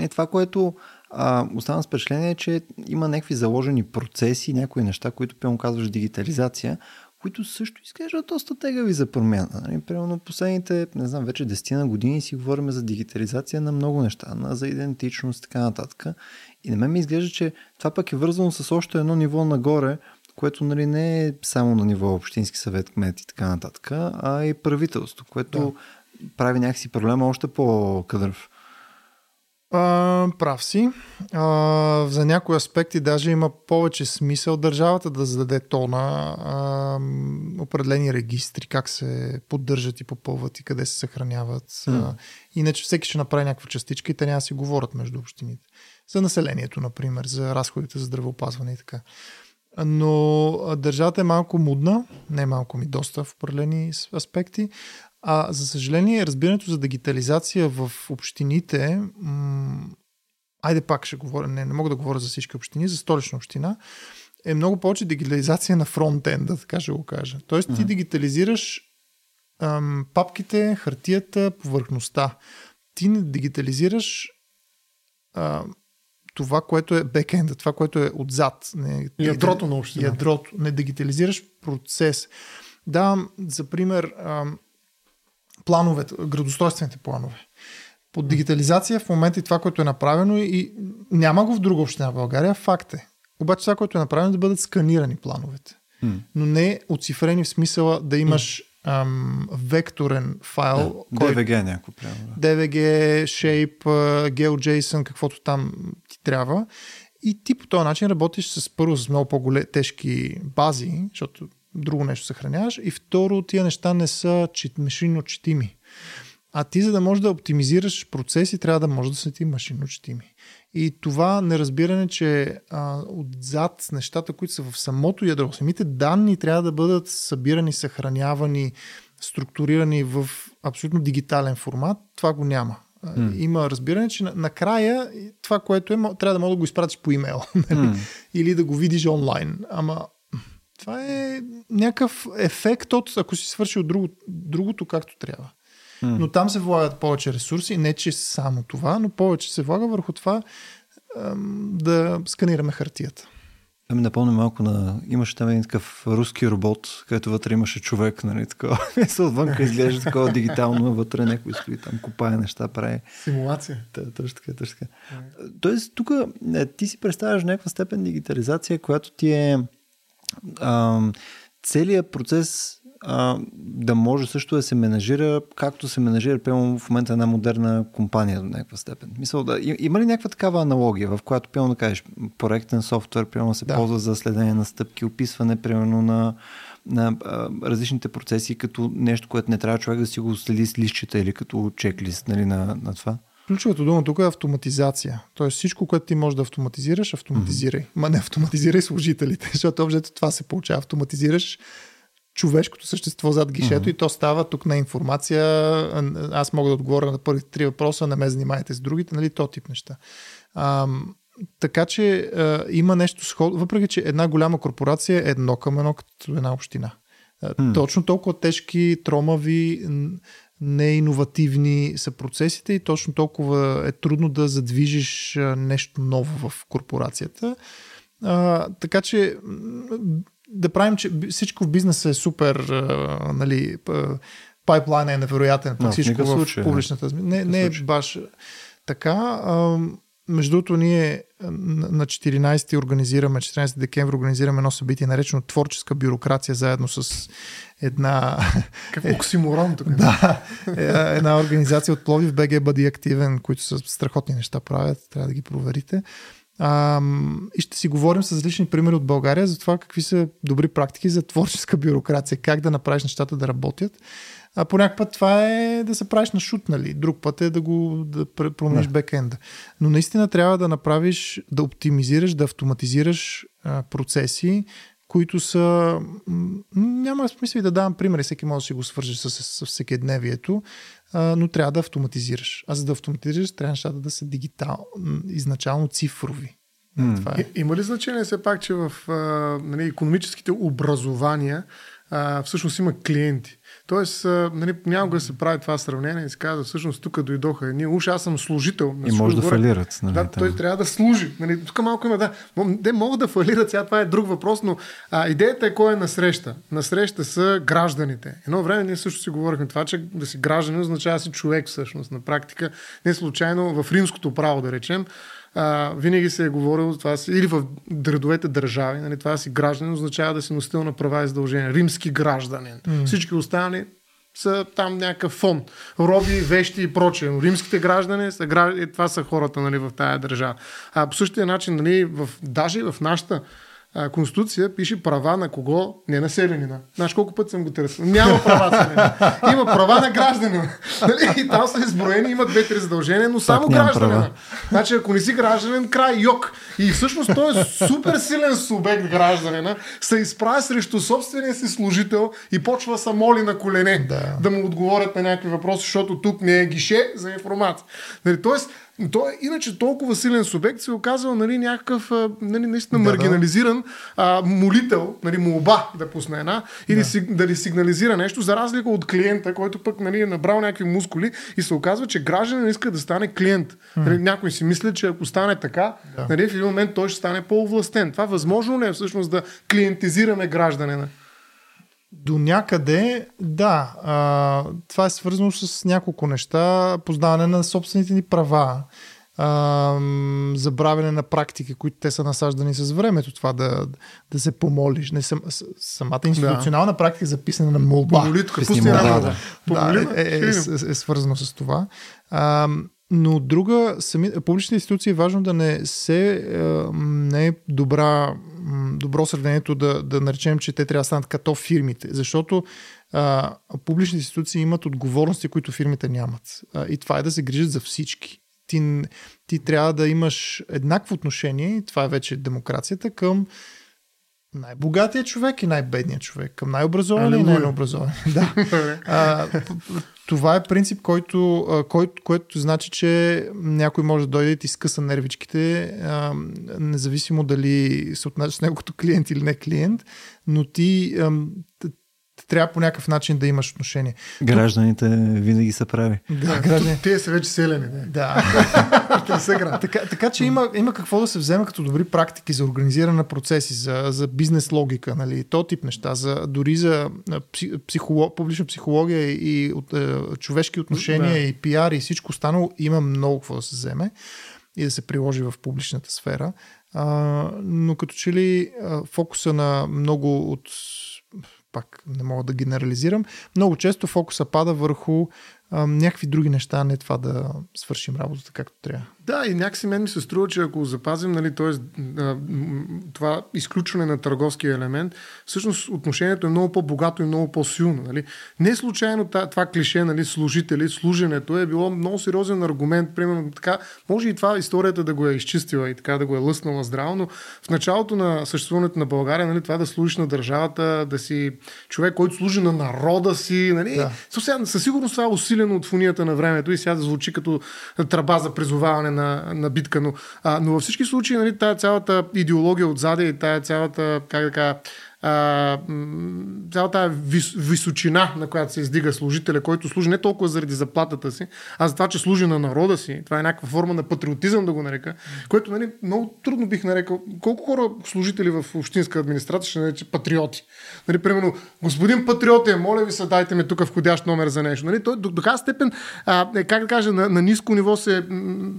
е това, което а, оставам с впечатление, че има някакви заложени процеси, някои неща, които пълно казваш дигитализация, които също изглеждат доста тегави за промяна. Нали? Примерно последните, не знам, вече 10 на години си говорим за дигитализация на много неща, на, за идентичност и така нататък. И на мен ми изглежда, че това пък е вързано с още едно ниво нагоре, което нали, не е само на ниво Общински съвет, кмет и така нататък, а и правителство, което да. прави някакси проблема още по-къдръв. А, прав си. А, за някои аспекти даже има повече смисъл държавата да зададе тона а, определени регистри, как се поддържат и попълват и къде се съхраняват. Mm. А, иначе всеки ще направи някаква частичка и те няма да си говорят между общините. За населението, например, за разходите за здравеопазване и така. Но държавата е малко мудна, не малко ми доста в определени аспекти. А за съжаление, разбирането за дигитализация в общините, м- айде пак ще говоря, не, не мога да говоря за всички общини, за столична община, е много повече дигитализация на фронтенда, така ще го кажа. Тоест ти mm-hmm. дигитализираш ам, папките, хартията, повърхността. Ти не дигитализираш а, това, което е бекенда, това, което е отзад. Не, ядрото на община. Ядрото. Не дигитализираш процес. Да, за пример, ам, плановете, градостройствените планове. Под дигитализация в момента и това, което е направено и няма го в друга община в България, факт е. Обаче това, което е направено, е да бъдат сканирани плановете. Mm. Но не оцифрени в смисъла да имаш mm. ам, векторен файл. Да, кой... DVG някакво прямо. Да. DVG, Shape, GeoJSON, каквото там ти трябва. И ти по този начин работиш с първо с много по-тежки бази, защото друго нещо съхраняваш и второ, тия неща не са машинно четими. А ти, за да можеш да оптимизираш процеси, трябва да може да са ти машинно четими. И това неразбиране, че а, отзад нещата, които са в самото ядро, самите данни трябва да бъдат събирани, съхранявани, структурирани в абсолютно дигитален формат, това го няма. Mm. Има разбиране, че накрая това, което е, трябва да мога да го изпратиш по имейл. Mm. Или да го видиш онлайн. Ама това е някакъв ефект от ако си свършил друго, другото както трябва. Mm. Но там се влагат повече ресурси, не че само това, но повече се влага върху това да сканираме хартията. Това ми напомня малко на... Имаше там един такъв руски робот, където вътре имаше човек, нали, такова. Отвънка изглежда такова дигитално, вътре някой стои там, копае неща, прави. Симулация. Да, точно така, точно така. Тоест, тук е, ти си представяш някаква степен дигитализация, която ти е а, целият процес а, да може също да се менажира, както се менажира, пълно в момента една модерна компания до някаква степен. Мисъл, да, има ли някаква такава аналогия, в която, пълно да кажеш, проектен софтуер, пълно се да. ползва за следение на стъпки, описване, примерно на, на а, различните процеси, като нещо, което не трябва човек да си го следи с листчета или като чеклист нали, на, на това? Ключовата дума тук е автоматизация. Тоест всичко, което ти можеш да автоматизираш, автоматизирай. Mm-hmm. Ма не автоматизирай служителите, защото обжето това се получава. Автоматизираш човешкото същество зад гишето mm-hmm. и то става тук на информация. Аз мога да отговоря на първите три въпроса, не ме занимайте с другите, нали, то тип неща. А, така че а, има нещо сход, въпреки че една голяма корпорация е едно към едно като една община. Mm. Точно толкова тежки, тромави, неиновативни са процесите и точно толкова е трудно да задвижиш нещо ново в корпорацията. А, така че да правим, че всичко в бизнеса е супер, а, нали, пайплайн е невероятен, no, всичко в, в публичната. Не, не е баш така. А, между другото, ние на 14 организираме, 14 декември организираме едно събитие, наречено Творческа бюрокрация, заедно с една... Какво оксиморон тук? Да, е, една организация от Пловдив, БГ Бъди активен, които са страхотни неща правят, трябва да ги проверите. А, и ще си говорим с различни примери от България за това какви са добри практики за творческа бюрокрация, как да направиш нещата да работят. А по някакъв път това е да се правиш на шут, нали? Друг път е да го да промениш да. бекенда. Но наистина трябва да направиш, да оптимизираш, да автоматизираш а, процеси, които са... Няма смисъл и да давам примери, всеки може да си го свържи с, с, с всекидневието, а, но трябва да автоматизираш. А за да автоматизираш, трябва нещата да са дигитал, изначално цифрови. Mm. Това е. Има ли значение все пак, че в а, нали, економическите образования а, всъщност има клиенти? Тоест, нали, някога да се прави това сравнение и се казва, всъщност тук дойдоха едни, уж аз съм служител. И може да фалират. Нали, да, той трябва да служи. Нали, тук малко има, да. Те могат да фалират, сега това е друг въпрос, но а, идеята е кой е насреща. Насреща са гражданите. Едно време ние също си говорихме това, че да си гражданин означава си човек всъщност на практика. Не случайно в римското право, да речем, а, винаги се е говорило това си, или в градовете държави, нали, това си гражданин означава да си носител на права и задължения. Римски гражданин. Mm. Всички останали са там някакъв фон. Роби, вещи и прочее. Но римските граждани, са, това са хората нали, в тая държава. А по същия начин, нали, в, даже и в нашата а, Конституция пише права на кого? Не на селянина. Знаеш колко път съм го търсил? Няма права селянина. Има права на гражданина. Нали? И там са изброени, има две-три задължения, но само гражданина. Значи ако не си гражданин, край йок. И всъщност той е супер силен субект гражданина, се изправя срещу собствения си служител и почва са моли на колене да. да му отговорят на някакви въпроси, защото тук не е гише за информация. Нали? Тоест, той е иначе толкова силен субект се е оказал нали, някакъв нали, наистина да, маргинализиран а, молител, нали, молба да пусне една или да. си, дали сигнализира нещо, за разлика от клиента, който пък нали, е набрал някакви мускули и се оказва, че гражданин иска да стане клиент. Нали, някой си мисли, че ако стане така, да. нали, в един момент той ще стане по-овластен. Това възможно ли е всъщност да клиентизираме гражданина? До някъде, да. А, това е свързано с няколко неща. Познаване на собствените ни права, а, забравяне на практики, които те са насаждани с времето, това да, да се помолиш. Не, сам, самата институционална да. практика е записана на молба. Молитка, пусти да, да, да, е, е, е, е, е свързано с това. А, но друга, сами, публичните институции е важно да не се не е добра, добро сравнението да, да наречем, че те трябва да станат като фирмите, защото а, публичните институции имат отговорности, които фирмите нямат. А, и това е да се грижат за всички. Ти, ти трябва да имаш еднакво отношение, и това е вече демокрацията, към най-богатия човек и най-бедният човек, към най-образован и най-необразован. да. а, това е принцип, който, който, който значи, че някой може да дойде и ти скъса нервичките, независимо дали се отнася с него като клиент или не клиент, но ти трябва по някакъв начин да имаш отношение. Гражданите Тук... винаги са прави. Да, гражданите. Те са вече селени. Не? Да. Те са така, така че има, има какво да се вземе като добри практики за организиране на процеси, за, за бизнес логика, нали, то тип неща, за, дори за психолог, публична психология и от, е, човешки отношения да. и пиар и всичко останало. Има много какво да се вземе и да се приложи в публичната сфера. А, но като че ли фокуса на много от пак не мога да генерализирам, много често фокуса пада върху а, някакви други неща, не това да свършим работата както трябва. Да, и някакси мен ми се струва, че ако запазим нали, т.е. това изключване на търговския елемент, всъщност отношението е много по-богато и много по-силно. Нали. Не случайно това клише, нали, служители, служенето е било много сериозен аргумент. Примерно така, може и това историята да го е изчистила и така да го е лъснала здраво, но в началото на съществуването на България, нали, това да служиш на държавата, да си човек, който служи на народа си, нали, да. със сигурност това е усилено от фунията на времето и сега да звучи като тръба за призоваване на, на битка. Но, а, но във всички случаи, нали, тая цялата идеология отзади и тая цялата, как да кажа, а, цялата вис, височина, на която се издига служителя, който служи не толкова заради заплатата си, а за това, че служи на народа си. Това е някаква форма на патриотизъм, да го нарека, което нали, много трудно бих нарекал. Колко хора служители в общинска администрация ще нарече патриоти? Нали, примерно, господин патриот е, моля ви се, дайте ми тук входящ номер за нещо. Нали, той до, до каква степен, а, е, как да кажа, на, на ниско ниво се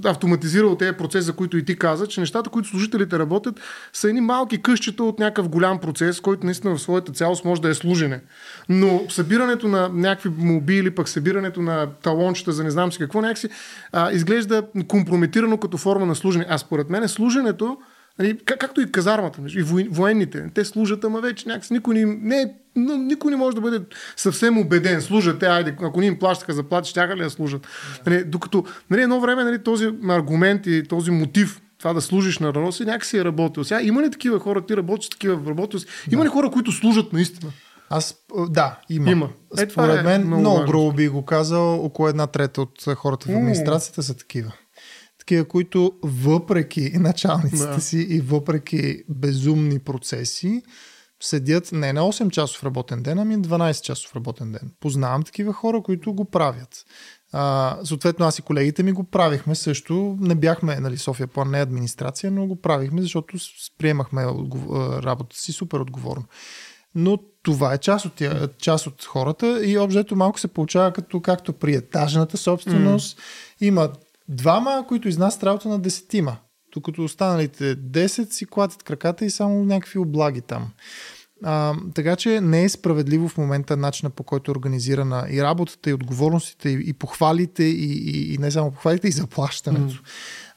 автоматизирал тези процеси, за които и ти каза, че нещата, които служителите работят, са едни малки къщета от някакъв голям процес, който наистина в своята цялост може да е служене. Но събирането на някакви моби или пък събирането на талончета за не знам си какво, някакси а, изглежда компрометирано като форма на служене. А според мен служенето Нали, как, както и казармата, и военните, те служат, ама вече някакси никой не, не, но никой не може да бъде съвсем убеден. Служат те, айде, ако ни им плащаха заплати, ще ли да служат. Нали, докато нали, едно време нали, този аргумент и този мотив това да служиш на народа си, някакси е работил. Сега има ли такива хора, ти работиш с такива работил? Да. Има ли хора, които служат наистина? Аз, да, има. има. Е, Според е мен, много, много грубо би го казал, около една трета от хората в администрацията са такива. Такива, които въпреки началниците да. си и въпреки безумни процеси, седят не на 8 часов работен ден, ами 12 часов работен ден. Познавам такива хора, които го правят. А, съответно, аз и колегите ми го правихме също. Не бяхме, нали, София план не е администрация, но го правихме, защото приемахме работата си супер отговорно. Но това е част от, тя, част от хората и обжето малко се получава като както при етажната собственост. Mm. Има двама, които изнасят работа на десетима, докато останалите 10 си клатят краката и само някакви облаги там. А, така че не е справедливо в момента начина по който е организирана и работата, и отговорностите, и, и похвалите, и, и, и не само похвалите, и заплащането. Mm.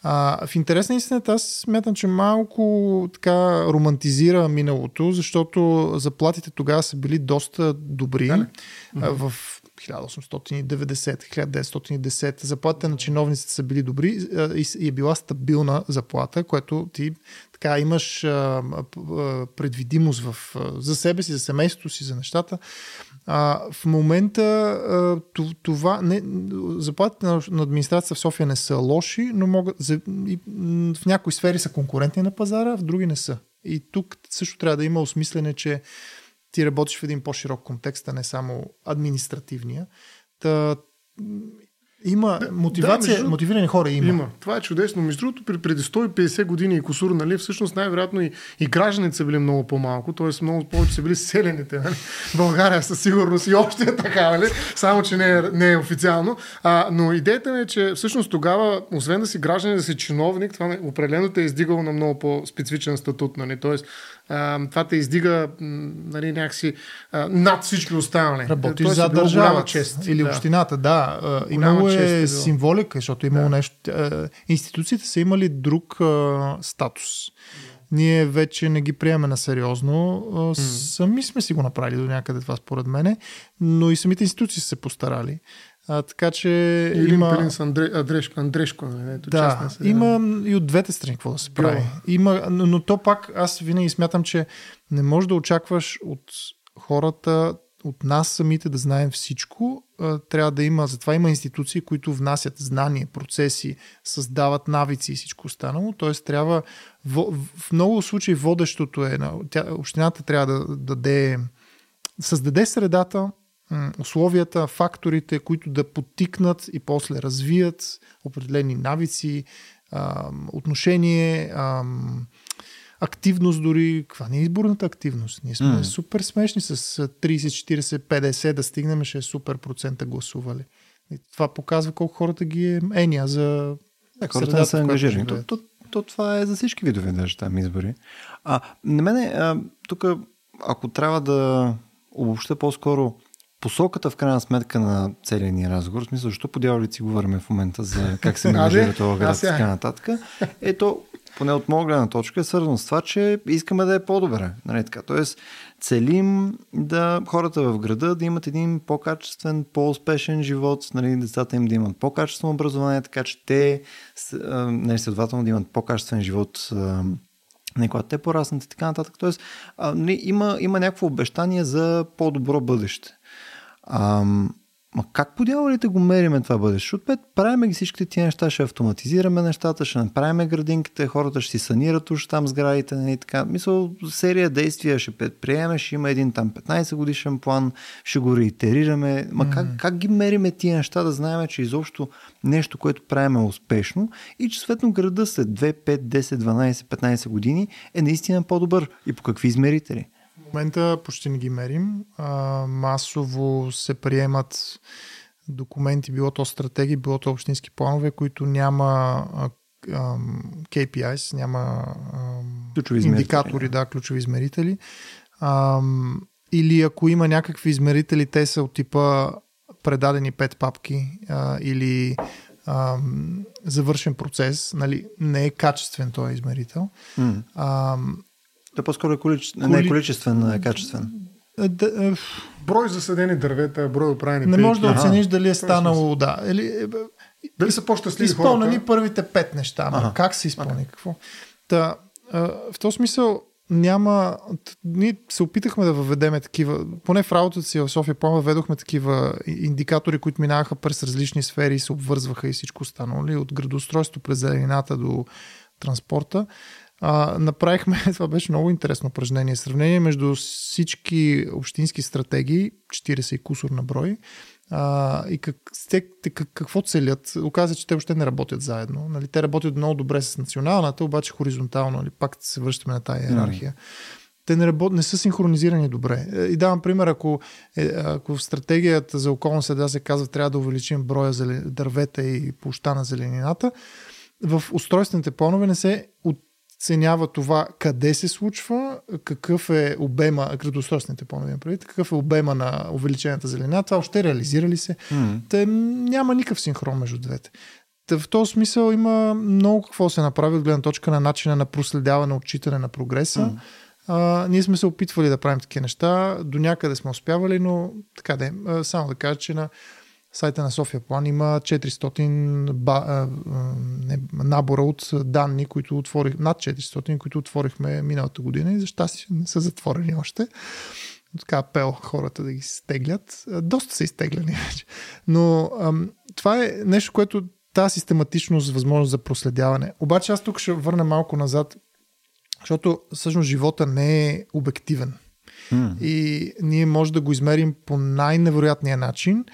А, в интерес на истината, аз смятам, че малко така романтизира миналото, защото заплатите тогава са били доста добри. Да, mm-hmm. В 1890-1910 заплатите на чиновниците са били добри и е била стабилна заплата, което ти така имаш предвидимост в, за себе си, за семейството си, за нещата. А, в момента това не, заплатите на, на администрация в София не са лоши, но могат, в някои сфери са конкурентни на пазара, в други не са. И тук също трябва да има осмислене, че ти работиш в един по-широк контекст, а не само административния. Та, има да, мотивация, да, мотивирани хора има. Има. Това е чудесно. Между другото, преди 150 години и косур, нали, всъщност най-вероятно и, и гражданите са били много по-малко, т.е. много повече са били селените. Нали? България със сигурност и още е така, нали? само че не е, не е официално. А, но идеята ми е, че всъщност тогава, освен да си гражданин, да си чиновник, това определено те е издигало на много по-специфичен статут. Нали? Тоест, а, това те издига нали, някакси а, над всички останали. Работиш за държава чест. Или да. общината, да. А, имало е, е символика, защото имало да. нещо. Институциите са имали друг а, статус. Ние вече не ги приемаме на сериозно. Mm. Сами сме си го направили до някъде това според мене, но и самите институции са се постарали. А, така че Или има... Пелин с Андре... Андрешко, Андрешко. Не, ето, да, се, има да. и от двете страни какво да се прави. Има, но, но то пак аз винаги смятам, че не можеш да очакваш от хората, от нас самите да знаем всичко. Трябва да има, затова има институции, които внасят знания, процеси, създават навици и всичко останало. Тоест трябва, в, в много случаи водещото е, тя, общината трябва да даде, създаде средата, условията, факторите, които да подтикнат и после развият определени навици, отношение, активност дори. Каква не е изборната активност? Ние сме mm. супер смешни с 30, 40, 50 да стигнем, ще е супер процента гласували. И това показва колко хората ги е еня за да, хората не са ангажирани. То, то, то, това е за всички видове даже там избори. А, на мене, тук, ако трябва да обобща по-скоро посоката в крайна сметка на целия ни разговор, в смисъл, защо по дяволици си говорим в момента за как се менажира това град и така нататък, ето, поне от моя гледна точка е свързано с това, че искаме да е по-добре. Нали така? Тоест, целим да хората в града да имат един по-качествен, по-успешен живот, нали, децата им да имат по-качествено образование, така че те, нали, следователно да имат по-качествен живот не, когато те пораснат и така нататък. Тоест, а, нали, има, има някакво обещание за по-добро бъдеще. А, Ма как по дяволите го мериме това бъдеще? Пет, правиме ги всичките тия неща, ще автоматизираме нещата, ще направим градинките, хората ще си санират уж там сградите, нали, така. Мисъл, серия действия ще предприеме, ще има един там 15 годишен план, ще го реитерираме. Ма mm-hmm. как, как ги мериме тия неща, да знаем, че изобщо нещо, което правим е успешно и че съответно града след 2, 5, 10, 12, 15 години е наистина по-добър и по какви измерители? Момента почти не ги мерим. А, масово се приемат документи, било то стратегии, било то общински планове, които няма а, а, KPIs, няма а, индикатори, да, ключови измерители. А, или ако има някакви измерители, те са от типа предадени пет папки а, или а, завършен процес, нали, не е качествен този измерител. Mm. А, да, по-скоро е количе... Коли... не е количествен, а е качествен. Да, е... Брой засадени дървета, брой оправени Не можеш да оцениш дали е станало, да. Или, е, дали са по-щастливи Изпълнени хората? първите пет неща. Ага. Как се изпълни? Ага. Какво? Та, в този смисъл няма... Ние се опитахме да въведеме такива, поне в работата си в София План въведохме такива индикатори, които минаваха през различни сфери и се обвързваха и всичко останало. От градоустройство през зеленината до транспорта а, направихме, това беше много интересно упражнение, сравнение между всички общински стратегии, 40 и кусор на брой, а, и как, те, как, какво целят. Оказва, че те още не работят заедно. Нали? Те работят много добре с националната, обаче хоризонтално. Нали? Пак се връщаме на тази иерархия. Mm. Те не, работ... не са синхронизирани добре. Е, и давам пример, ако, е, ако в стратегията за околна среда се казва трябва да увеличим броя дървета и площа на зеленината, в устройствените планове не се от оценява това къде се случва, какъв е обема, градостройствените планове прави, какъв е обема на увеличената зелена, това още реализира ли се. Mm. Те, няма никакъв синхрон между двете. Та в този смисъл има много какво се направи от гледна точка на начина на проследяване, отчитане на прогреса. Mm. А, ние сме се опитвали да правим такива неща, до някъде сме успявали, но така да е, само да кажа, че на сайта на София План има 400 ба, а, не, набора от данни, които отворих, над 400, които отворихме миналата година и за щастие не са затворени още. Така апел хората да ги стеглят. Доста са изтегляни вече. Но ам, това е нещо, което тази систематичност, възможност за проследяване. Обаче аз тук ще върна малко назад, защото всъщност живота не е обективен. Mm. И ние може да го измерим по най-невероятния начин,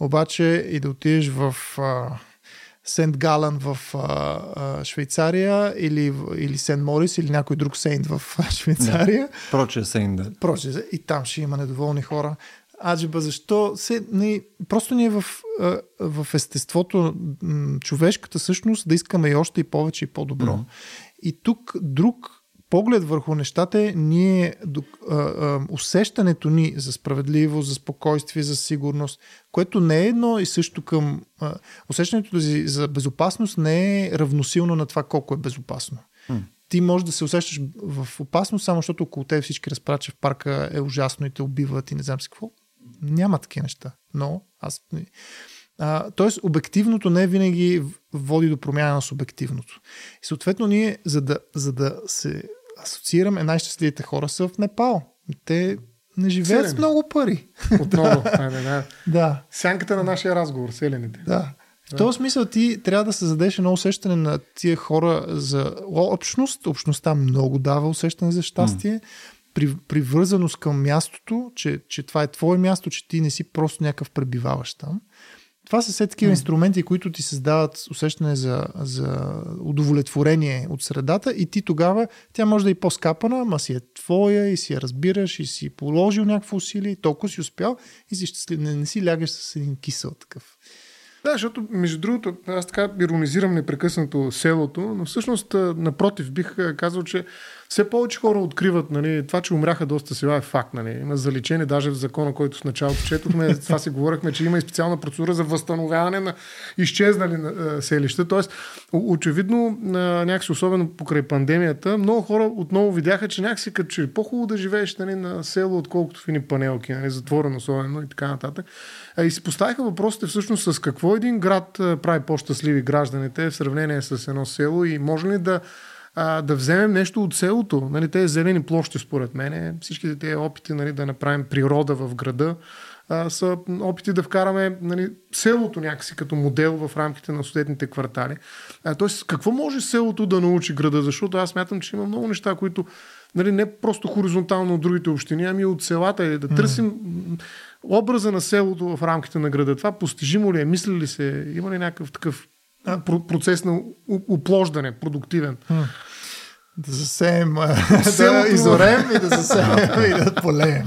обаче и да отидеш в а, Сент Галан в а, а, Швейцария или, или Сент Морис или някой друг Сейнт в Швейцария. Не, проче Сейнт, да. Проче, и там ще има недоволни хора. Аджиба, защо се, не, просто ние в, в естеството човешката същност да искаме и още и повече и по-добро. Mm-hmm. И тук друг поглед върху нещата е ние, а, а, усещането ни за справедливост, за спокойствие, за сигурност, което не е едно и също към... А, усещането за безопасност не е равносилно на това колко е безопасно. Mm. Ти можеш да се усещаш в опасност, само защото около те всички разправят, че в парка е ужасно и те убиват и не знам си какво. Няма такива неща. Но аз... А, тоест, обективното не винаги води до промяна на субективното. И съответно, ние, за да, за да се асоциираме, най-щастливите хора са в Непал. Те не живеят Селени. с много пари. Отново. да, да. да. Сянката на нашия разговор, селените. Да. В този смисъл ти трябва да създадеш едно усещане на тия хора за общност. Общността много дава усещане за щастие. Mm. При, привързаност към мястото, че, че това е твое място, че ти не си просто някакъв пребиваващ там. Това са все такива mm. инструменти, които ти създават усещане за, за удовлетворение от средата и ти тогава, тя може да е по-скапана, ма си е твоя и си я разбираш и си положил някакво усилие и толкова си успял и си щастлив. Не, не си лягаш с един кисел такъв. Да, защото, между другото, аз така иронизирам непрекъснато селото, но всъщност, напротив, бих казал, че все повече хора откриват, нали, това, че умряха доста села е факт. Нали. Има заличени даже в закона, който с началото четохме, това си говорихме, че има и специална процедура за възстановяване на изчезнали селища. Тоест, очевидно, някакси особено покрай пандемията, много хора отново видяха, че някакси като че е по-хубаво да живееш нали, на село, отколкото в едни панелки, нали, затворено особено и така нататък. И си поставиха въпросите всъщност с какво един град прави по-щастливи гражданите в сравнение с едно село и може ли да а, да вземем нещо от селото. Нали, те зелени площи, според мен, всичките тези опити нали, да направим природа в града, а, са опити да вкараме нали, селото някакси като модел в рамките на съответните квартали. А, тоест, какво може селото да научи града? Защото аз смятам, че има много неща, които нали, не просто хоризонтално от другите общини, ами от селата и да търсим образа на селото в рамките на града. Това постижимо ли е? Мисли ли се? Има ли някакъв такъв процес на оплождане, продуктивен? Да засеем, да изорем и да засеем и да полеем.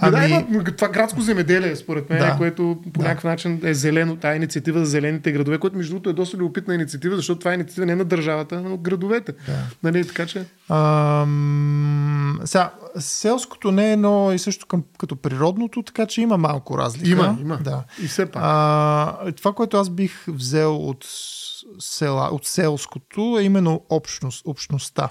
Ами... Да, има това градско земеделие, според мен, да. което по да. някакъв начин е зелено, тази инициатива за зелените градове, което между другото е доста любопитна инициатива, защото това е инициатива не на държавата, но градовете. Да. Нали, така че... Ам... Сега, селското не е едно и също към, като природното, така че има малко разлика. Има, има. Да. И все пак. А, това, което аз бих взел от, села, от селското е именно общност, общността.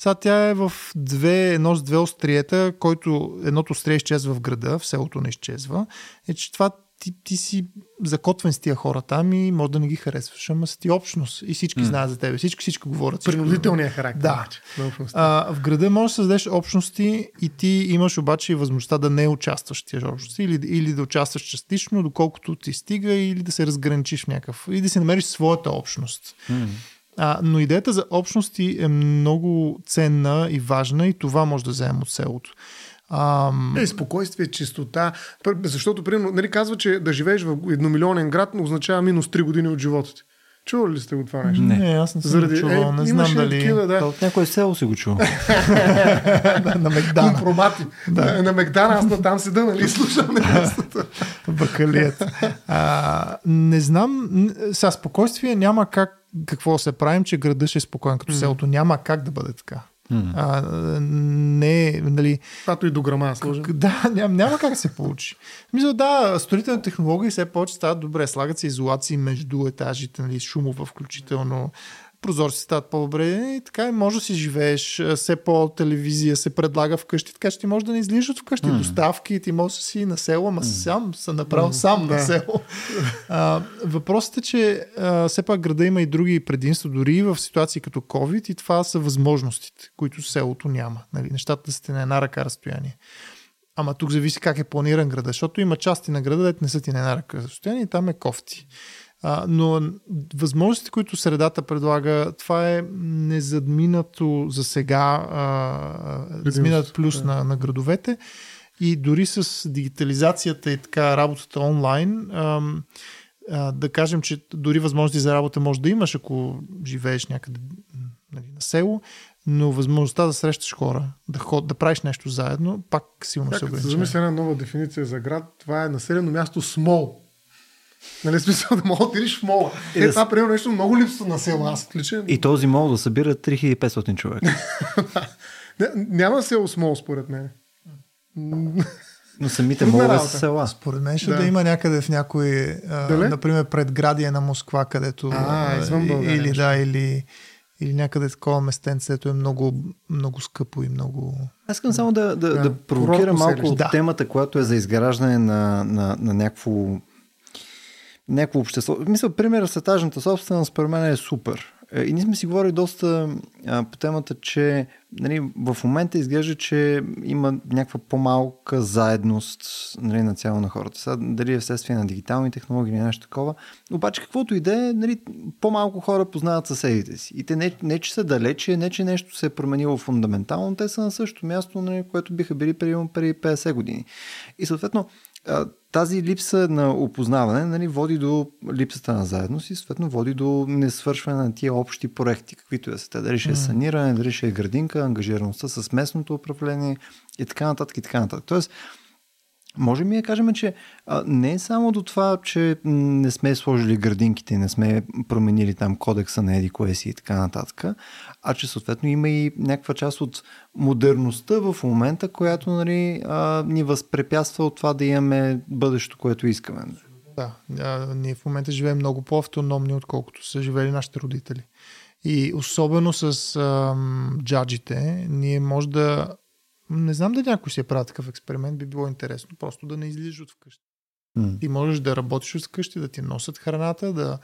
Сега тя е в две, едно с две остриета, който едното острие изчезва в града, в селото не изчезва. Е, че това ти, ти си закотвен с тия хора там и може да не ги харесваш, ама си ти общност и всички mm. знаят за тебе, всички всички говорят. Принудителният характер. Да. А, в града можеш да създадеш общности и ти имаш обаче и възможността да не участваш в тези общности или, или да участваш частично, доколкото ти стига или да се разграничиш в някакъв, или да си намериш своята общност. Mm. А, но идеята за общности е много ценна и важна и това може да вземем от селото. Ам... Е, спокойствие, чистота. Защото, примерно, нали, казва, че да живееш в едномилионен град означава минус 3 години от живота ти. Чували ли сте го това нещо? Не, не аз не съм Заради... чувал. Е, не знам дали... Такива, да. От някое село си го чул. на Мегдана. Компромати. Да. На Мегдана аз на там седа, нали, слушам нещата. Бакалият. А, не знам, сега спокойствие няма как какво се правим, че града ще е спокоен като mm. селото. Няма как да бъде така. Mm. А, не, нали... Пато и до грама сложим. Да, няма, няма как да се получи. Мисля, да, строителни технологии все повече стават добре. Слагат се изолации между етажите, нали, шумова включително прозорците стават по-добре и така и може да си живееш. Все по-телевизия се предлага вкъщи, така че ти можеш да не излизаш вкъщи. Mm. Доставки, ти можеш да си на село, ама mm. сам съм направил mm. сам да. на село. А, въпросът е, че а, все пак града има и други предимства, дори в ситуации като COVID и това са възможностите, които селото няма. Нали, нещата сте на една ръка разстояние. Ама тук зависи как е планиран града, защото има части на града, дете не са ти на една ръка разстояние и там е кофти. А, но възможностите, които средата предлага, това е незадминато за сега, задминат плюс да. на, на градовете. И дори с дигитализацията и така работата онлайн, а, а, да кажем, че дори възможности за работа може да имаш, ако живееш някъде нали, на село, но възможността да срещаш хора, да, ход, да правиш нещо заедно, пак силно се ограничава. Замисля една нова дефиниция за град. Това е населено място small. Нали, смисъл да мога да отидеш в мола. Е, това, примерно, нещо много липсва на село, аз лично. И този мол да събира 3500 човека. Няма село с мол, според мен. Но самите молове са села. Според мен ще да. да има някъде в някой, а, например, предградие на Москва, където... А, извън България. Или да, или, или някъде такова местенце, където е много, много скъпо и много... Аз искам само да, да, да, да провокирам малко от да. темата, която е за изграждане на, на, на някакво някакво общество. Мисля, примера с етажната собственост, според мен е супер. Е, и ние сме си говорили доста а, по темата, че нали, в момента изглежда, че има някаква по-малка заедност нали, на цяло на хората. Сега, дали е вследствие на дигитални технологии или нещо такова. Обаче каквото и да е, нали, по-малко хора познават съседите си. И те не, не че са далече, не че нещо се е променило фундаментално, те са на същото място, нали, което биха били преди, преди 50 години. И съответно, тази липса на опознаване нали, води до липсата на заедност и съответно води до несвършване на тия общи проекти, каквито е са те. Дали ще е саниране, дали ще е градинка, ангажираността с местното управление и така нататък и така нататък. Тоест, Можем ли да кажем, че а, не е само до това, че не сме сложили градинките, не сме променили там кодекса на Еди Коеси и така нататък, а че съответно има и някаква част от модерността в момента, която нали, а, ни възпрепятства от това да имаме бъдещето, което искаме. Да, а, ние в момента живеем много по-автономни, отколкото са живели нашите родители. И особено с ам, джаджите, ние може да не знам дали някой си е правил такъв експеримент, би било интересно просто да не излизаш от вкъщи. Mm. Ти можеш да работиш от вкъщи, да ти носят храната, да,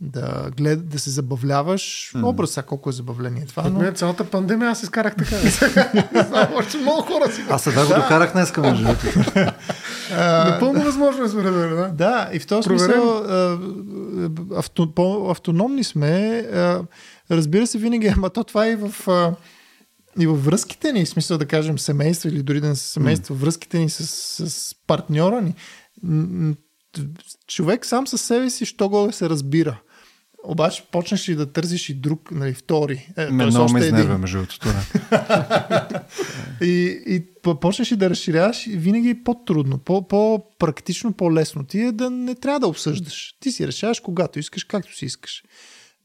да, глед, да се забавляваш. Mm. Образ сега колко е забавление това. Но... Мен цялата пандемия аз изкарах така. Още много хора си. Аз сега го докарах днес, може Напълно възможно е според мен, да. Да, и в този смисъл а, авто, по-автономни сме. Разбира се, винаги, ама то това е и в... И във връзките ни, в смисъл да кажем семейство или дори да не са семейство, mm. връзките ни с, с партньора ни, човек сам със себе си, що го се разбира. Обаче почнеш и да търсиш и друг, нали, втори. Е, Ме много ме изнервя, между другото. и, и почнеш и да разширяваш винаги е по-трудно, по-практично, по-лесно. Ти е да не трябва да обсъждаш. Ти си решаваш когато искаш, както си искаш.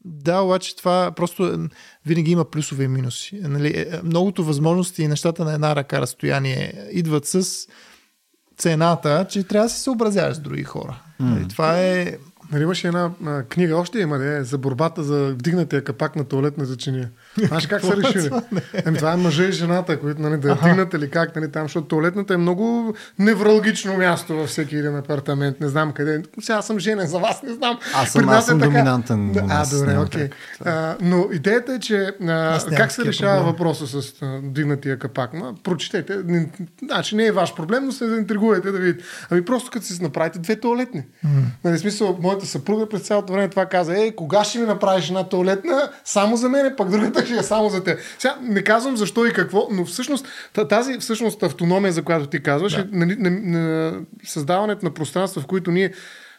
Да, обаче това просто е, винаги има плюсове и минуси. Нали, е, многото възможности и нещата на една ръка разстояние идват с цената, че трябва да се съобразяваш с други хора. Mm. Това е Нали имаше една а, книга, още има, не, за борбата за вдигнатия капак на туалетна чиния. Знаеш как са решили? Ами, това е мъжа и жената, които нали, да дигнат или как, нали, там, защото туалетната е много невралгично място във всеки един апартамент. Не знам къде. Сега съм женен за вас, не знам. Аз съм, аз съм е така... доминантен. А, добре, окей. Okay. но идеята е, че а, как се решава проблем. въпроса с а, дигнатия капак? Ма, прочетете. Значи не е ваш проблем, но се заинтригувайте да видите. Ами просто като си направите две туалетни. Mm. Нали, смисъл, моята съпруга през цялото време това каза. Е, кога ще ми направиш една туалетна? Само за мен, пък другата ще е само за те. Сега не казвам защо и какво, но всъщност тази всъщност автономия, за която ти казваш, да. е нали, на, на, на, създаването на пространства, в които ние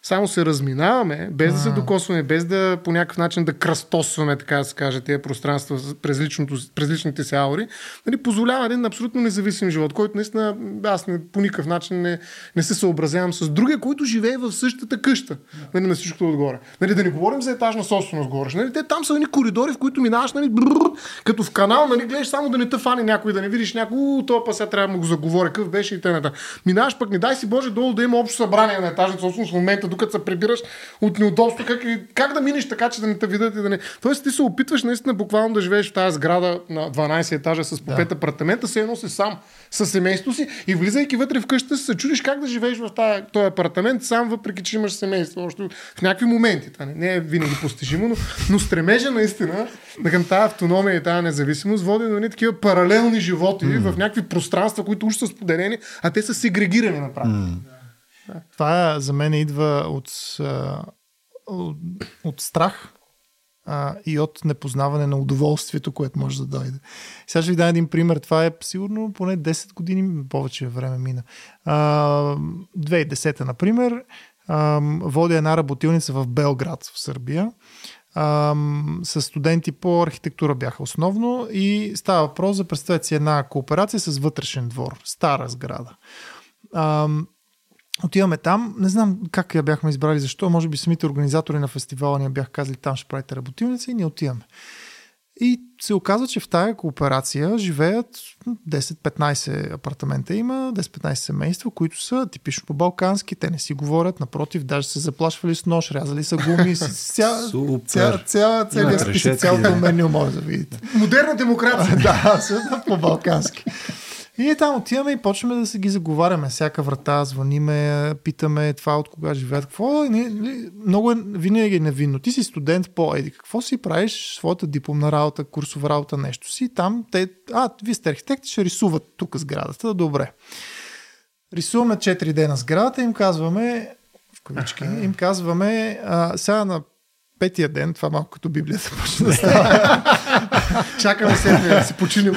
само се разминаваме, без да се докосваме, без да по някакъв начин да кръстосваме, така да се каже, тези пространства през, личното, през личните си аури, нали, позволява един абсолютно независим живот, който наистина аз не, по никакъв начин не, не се съобразявам с другия, който живее в същата къща, нали, на всичкото отгоре. Нали, да не говорим за етажна собственост горе. Нали, те там са едни коридори, в които минаваш, нали, бррр, като в канал, нали, гледаш само да не те фане някой, да не видиш някой, то па сега трябва да му го заговоря, какъв беше и т.н. Минаваш пък, не дай си Боже, долу да има общо събрание на етажна собственост в момента, докато се прибираш от неудобство, как, как да минеш така, че да не те видят и да не. Тоест ти се опитваш наистина буквално да живееш в тази сграда на 12 етажа с по 5 да. апартамента, се едно си сам с семейството си и влизайки вътре в къщата се чудиш как да живееш в този апартамент сам, въпреки че имаш семейство. Още в някакви моменти. Това не е винаги постижимо, но, но стремежа наистина да към тази автономия и тази независимост води до такива паралелни животи mm. в някакви пространства, които уж са споделени, а те са сегрегирани на практика. Mm. Това за мен идва от, от, от страх а, и от непознаване на удоволствието, което може да дойде. Сега ще ви дам един пример. Това е сигурно поне 10 години, повече време мина. А, 2010, например, а, водя една работилница в Белград, в Сърбия. А, с студенти по архитектура бяха основно и става въпрос за представете си една кооперация с вътрешен двор, стара сграда. А, Отиваме там, не знам как я бяхме избрали, защо, може би самите организатори на фестивала ни бяха казали там ще правите работилница и ние отиваме. И се оказва, че в тая кооперация живеят 10-15 апартамента има, 10-15 семейства, които са типично по-балкански, те не си говорят, напротив, даже се заплашвали с нож, рязали са гуми, ця, ця, ця, целият списък, цялото меню може да видите. Модерна демокрация. да, абсолютно по-балкански. И там отиваме и почваме да се ги заговаряме. Всяка врата, звъниме, питаме това от кога живеят. Какво е? Много е, винаги е невинно. Ти си студент по еди. Какво си правиш? Своята дипломна работа, курсова работа, нещо си. Там те, а, вие сте архитекти, ще рисуват тук сградата. Добре. Рисуваме 4 дена сградата и им казваме, в кавички, им казваме, а, сега на петия ден, това малко като Библията почна да става. Чакаме седмия да си починим.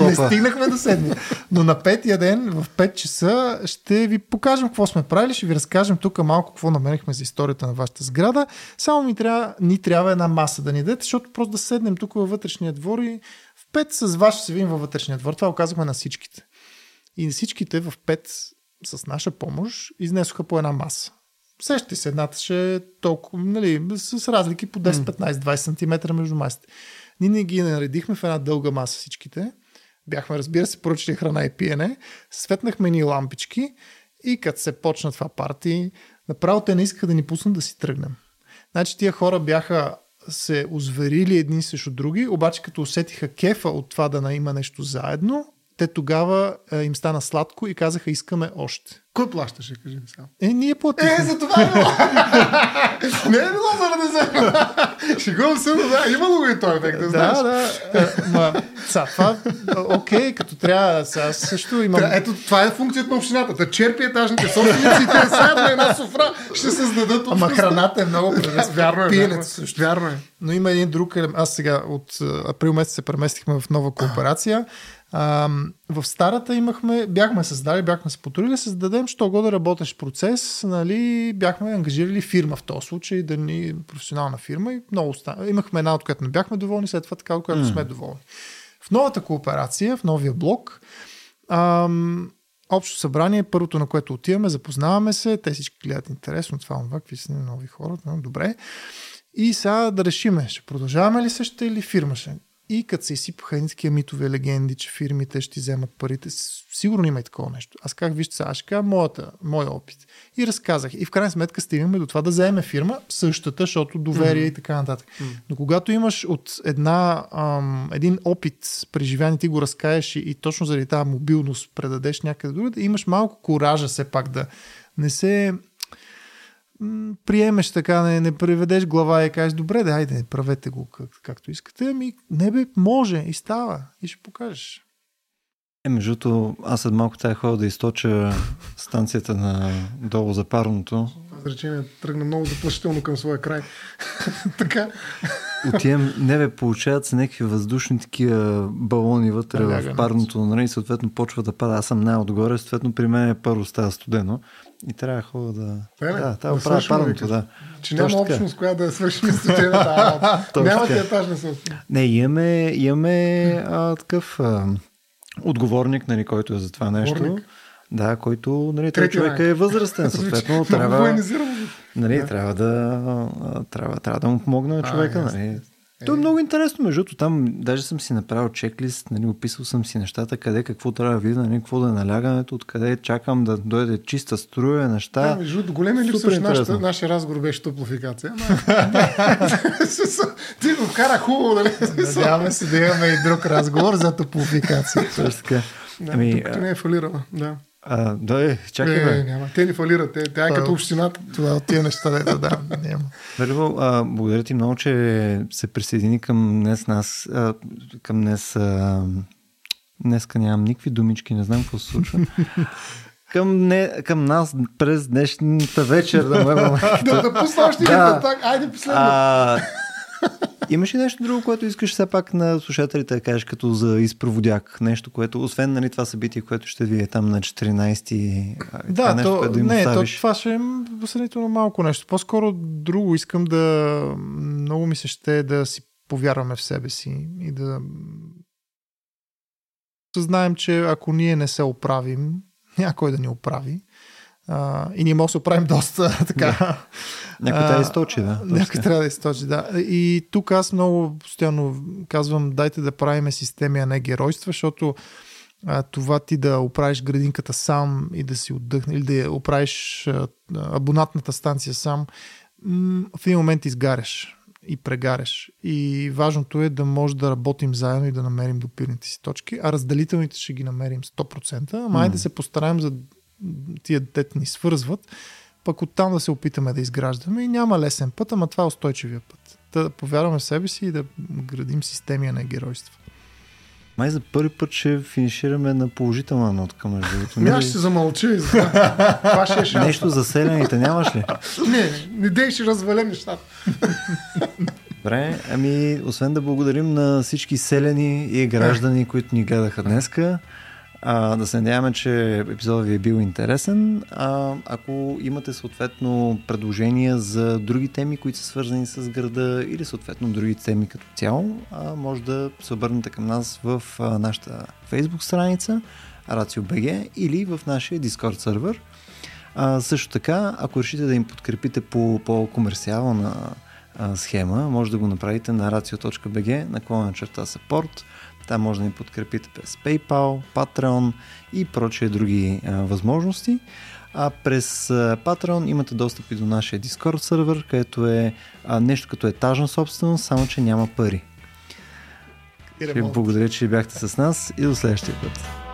Не стигнахме до седмия. Но на петия ден, в 5 часа, ще ви покажем какво сме правили, ще ви разкажем тук малко какво намерихме за историята на вашата сграда. Само ми трябва, ни трябва една маса да ни дадете, защото просто да седнем тук във вътрешния двор и в 5 с вас ще се видим във вътрешния двор. Това го казахме на всичките. И всичките в 5 с наша помощ изнесоха по една маса. Сещате се, едната ще е толкова, нали, с разлики по 10, 15, 20 см между масите. Ние не ги наредихме в една дълга маса всичките. Бяхме, разбира се, поръчали храна и пиене. Светнахме ни лампички и като се почна това парти, направо те не искаха да ни пуснат да си тръгнем. Значи тия хора бяха се озверили едни срещу други, обаче като усетиха кефа от това да има нещо заедно, те тогава е, им стана сладко и казаха искаме още. Кой плащаше, кажи ми само? Е, ние платихме. Е, за това не е било за да взема. Шегувам се, но да, имало го и той ефект, да, знаеш. Да, да. Е, Ма, са, това, окей, като трябва, сега също имам... Ето, това е функцията на общината. Да черпи етажните собственици и те заедно на една софра ще създадат Ама храната е много прелестна. Вярно е, вярно Пиенето е. също. Вярно е. Но има един друг елемент. Аз сега от а, април месец се преместихме в нова кооперация. А, в старата имахме, бяхме създали, бяхме се потурили да създадем, що го да работещ процес, нали, бяхме ангажирали фирма в този случай, да ни професионална фирма и много стана. Имахме една, от която не бяхме доволни, след това така, от която сме доволни. В новата кооперация, в новия блок, ам, общо събрание, първото на което отиваме, запознаваме се, те всички гледат интересно това, това, какви са нови хора, добре. И сега да решиме, ще продължаваме ли същата или фирма ще. И като се изсипаха едни такива митови легенди, че фирмите ще вземат парите, сигурно има и такова нещо. Аз как вижте сега, ще кажа моята, моя опит. И разказах. И в крайна сметка стигнахме до това да вземе фирма същата, защото доверие и така нататък. Но когато имаш от една, ам, един опит преживян и ти го разкаеш и, и точно заради тази мобилност предадеш някъде другаде, имаш малко коража все пак да не се м, приемеш така, не, не приведеш глава и кажеш, добре, да, айде, правете го как, както искате. Ами, не бе, може и става. И ще покажеш. Е, между другото, аз след малко тая хора да източа станцията на долу за парното. Изречение тръгна много заплашително към своя край. така. Отивам, не бе, получават се някакви въздушни такива балони вътре Налягане. в парното, нали, и съответно почва да пада. Аз съм най-отгоре, съответно при мен е първо става студено и трябва хора да... Е ли? да, Да трябва да правя парното, да. Че няма Точно общност, която да свърши. Точно Няма ти етажна собственост. Не, имаме, имаме а, такъв а, отговорник, нали, който е за това нещо. Отговорник? Да, който, нали, Трети човек ранг. е възрастен, съответно Много трябва, нали, трябва, да, трябва, трябва да му помогне на човека. ясно. То е много интересно, между другото, там даже съм си направил чеклист, нали, описал съм си нещата, къде какво трябва да видя, нали, какво да е налягането, откъде чакам да дойде чиста струя, неща. Да, между другото, големи Супер липсваш нашата, нашия разговор беше топлофикация. Ама... Ти го вкара хубаво, нали? Надяваме се да имаме и друг разговор за топлофикация. Ами, тук не е фалирала. Да. А, да, е, чакай, Не, бе. не, няма. Те ни фалират. Те, тя е като общината. Това от тия неща, да, да, няма. Верно, а, благодаря ти много, че се присъедини към днес нас, а, към днес, а, днеска нямам никакви думички, не знам какво се случва. към, не, към нас през днешната вечер да. Да, да пусна още един Да. контакт. Айде последно. А, имаш ли нещо друго, което искаш все пак на слушателите да кажеш като за изпроводяк? Нещо, което, освен нали, това събитие, което ще ви е там на 14 а, и така Да, нещо, то, което да им не, то, оставиш. това ще е сравнително малко нещо. По-скоро друго искам да... Много ми се ще да си повярваме в себе си и да съзнаем, че ако ние не се оправим, някой да ни оправи. А, и ние може да се оправим доста така. Някой А, трябва да източи, да. точно Някой трябва да източи, да. И тук аз много постоянно казвам, дайте да правим системи, а не геройства, защото а, това ти да оправиш градинката сам и да си отдъхне, или да я оправиш а, абонатната станция сам, м, в един момент изгаряш и прегаряш. И важното е да може да работим заедно и да намерим допирните си точки, а разделителните ще ги намерим 100%, ама mm. да се постараем за тия дете ни свързват, пък оттам да се опитаме да изграждаме и няма лесен път, ама това е устойчивия път. Да повярваме в себе си и да градим системи, а не геройства. Май за първи път ще финишираме на положителна нотка, между другото. Аз ще се замълча и за това. Ще е шанс. Нещо за селените нямаш ли? Не, не дей ще разваля нещата. Добре, ами освен да благодарим на всички селени и граждани, които ни гледаха днеска, а, да се надяваме, че епизодът ви е бил интересен. А, ако имате съответно предложения за други теми, които са свързани с града или съответно други теми като цяло, а, може да се обърнете към нас в а, нашата Facebook страница RACIO.BG или в нашия Discord сервер. А, също така, ако решите да им подкрепите по по-комерциална схема, може да го направите на racio.bg наклона черта support. Там може да ни подкрепите през PayPal, Patreon и прочие други а, възможности. А през а, Patreon имате достъп и до нашия Discord сервер, където е а, нещо като етажна собственост, само че няма пари. Ще ви благодаря, че бяхте с нас и до следващия път.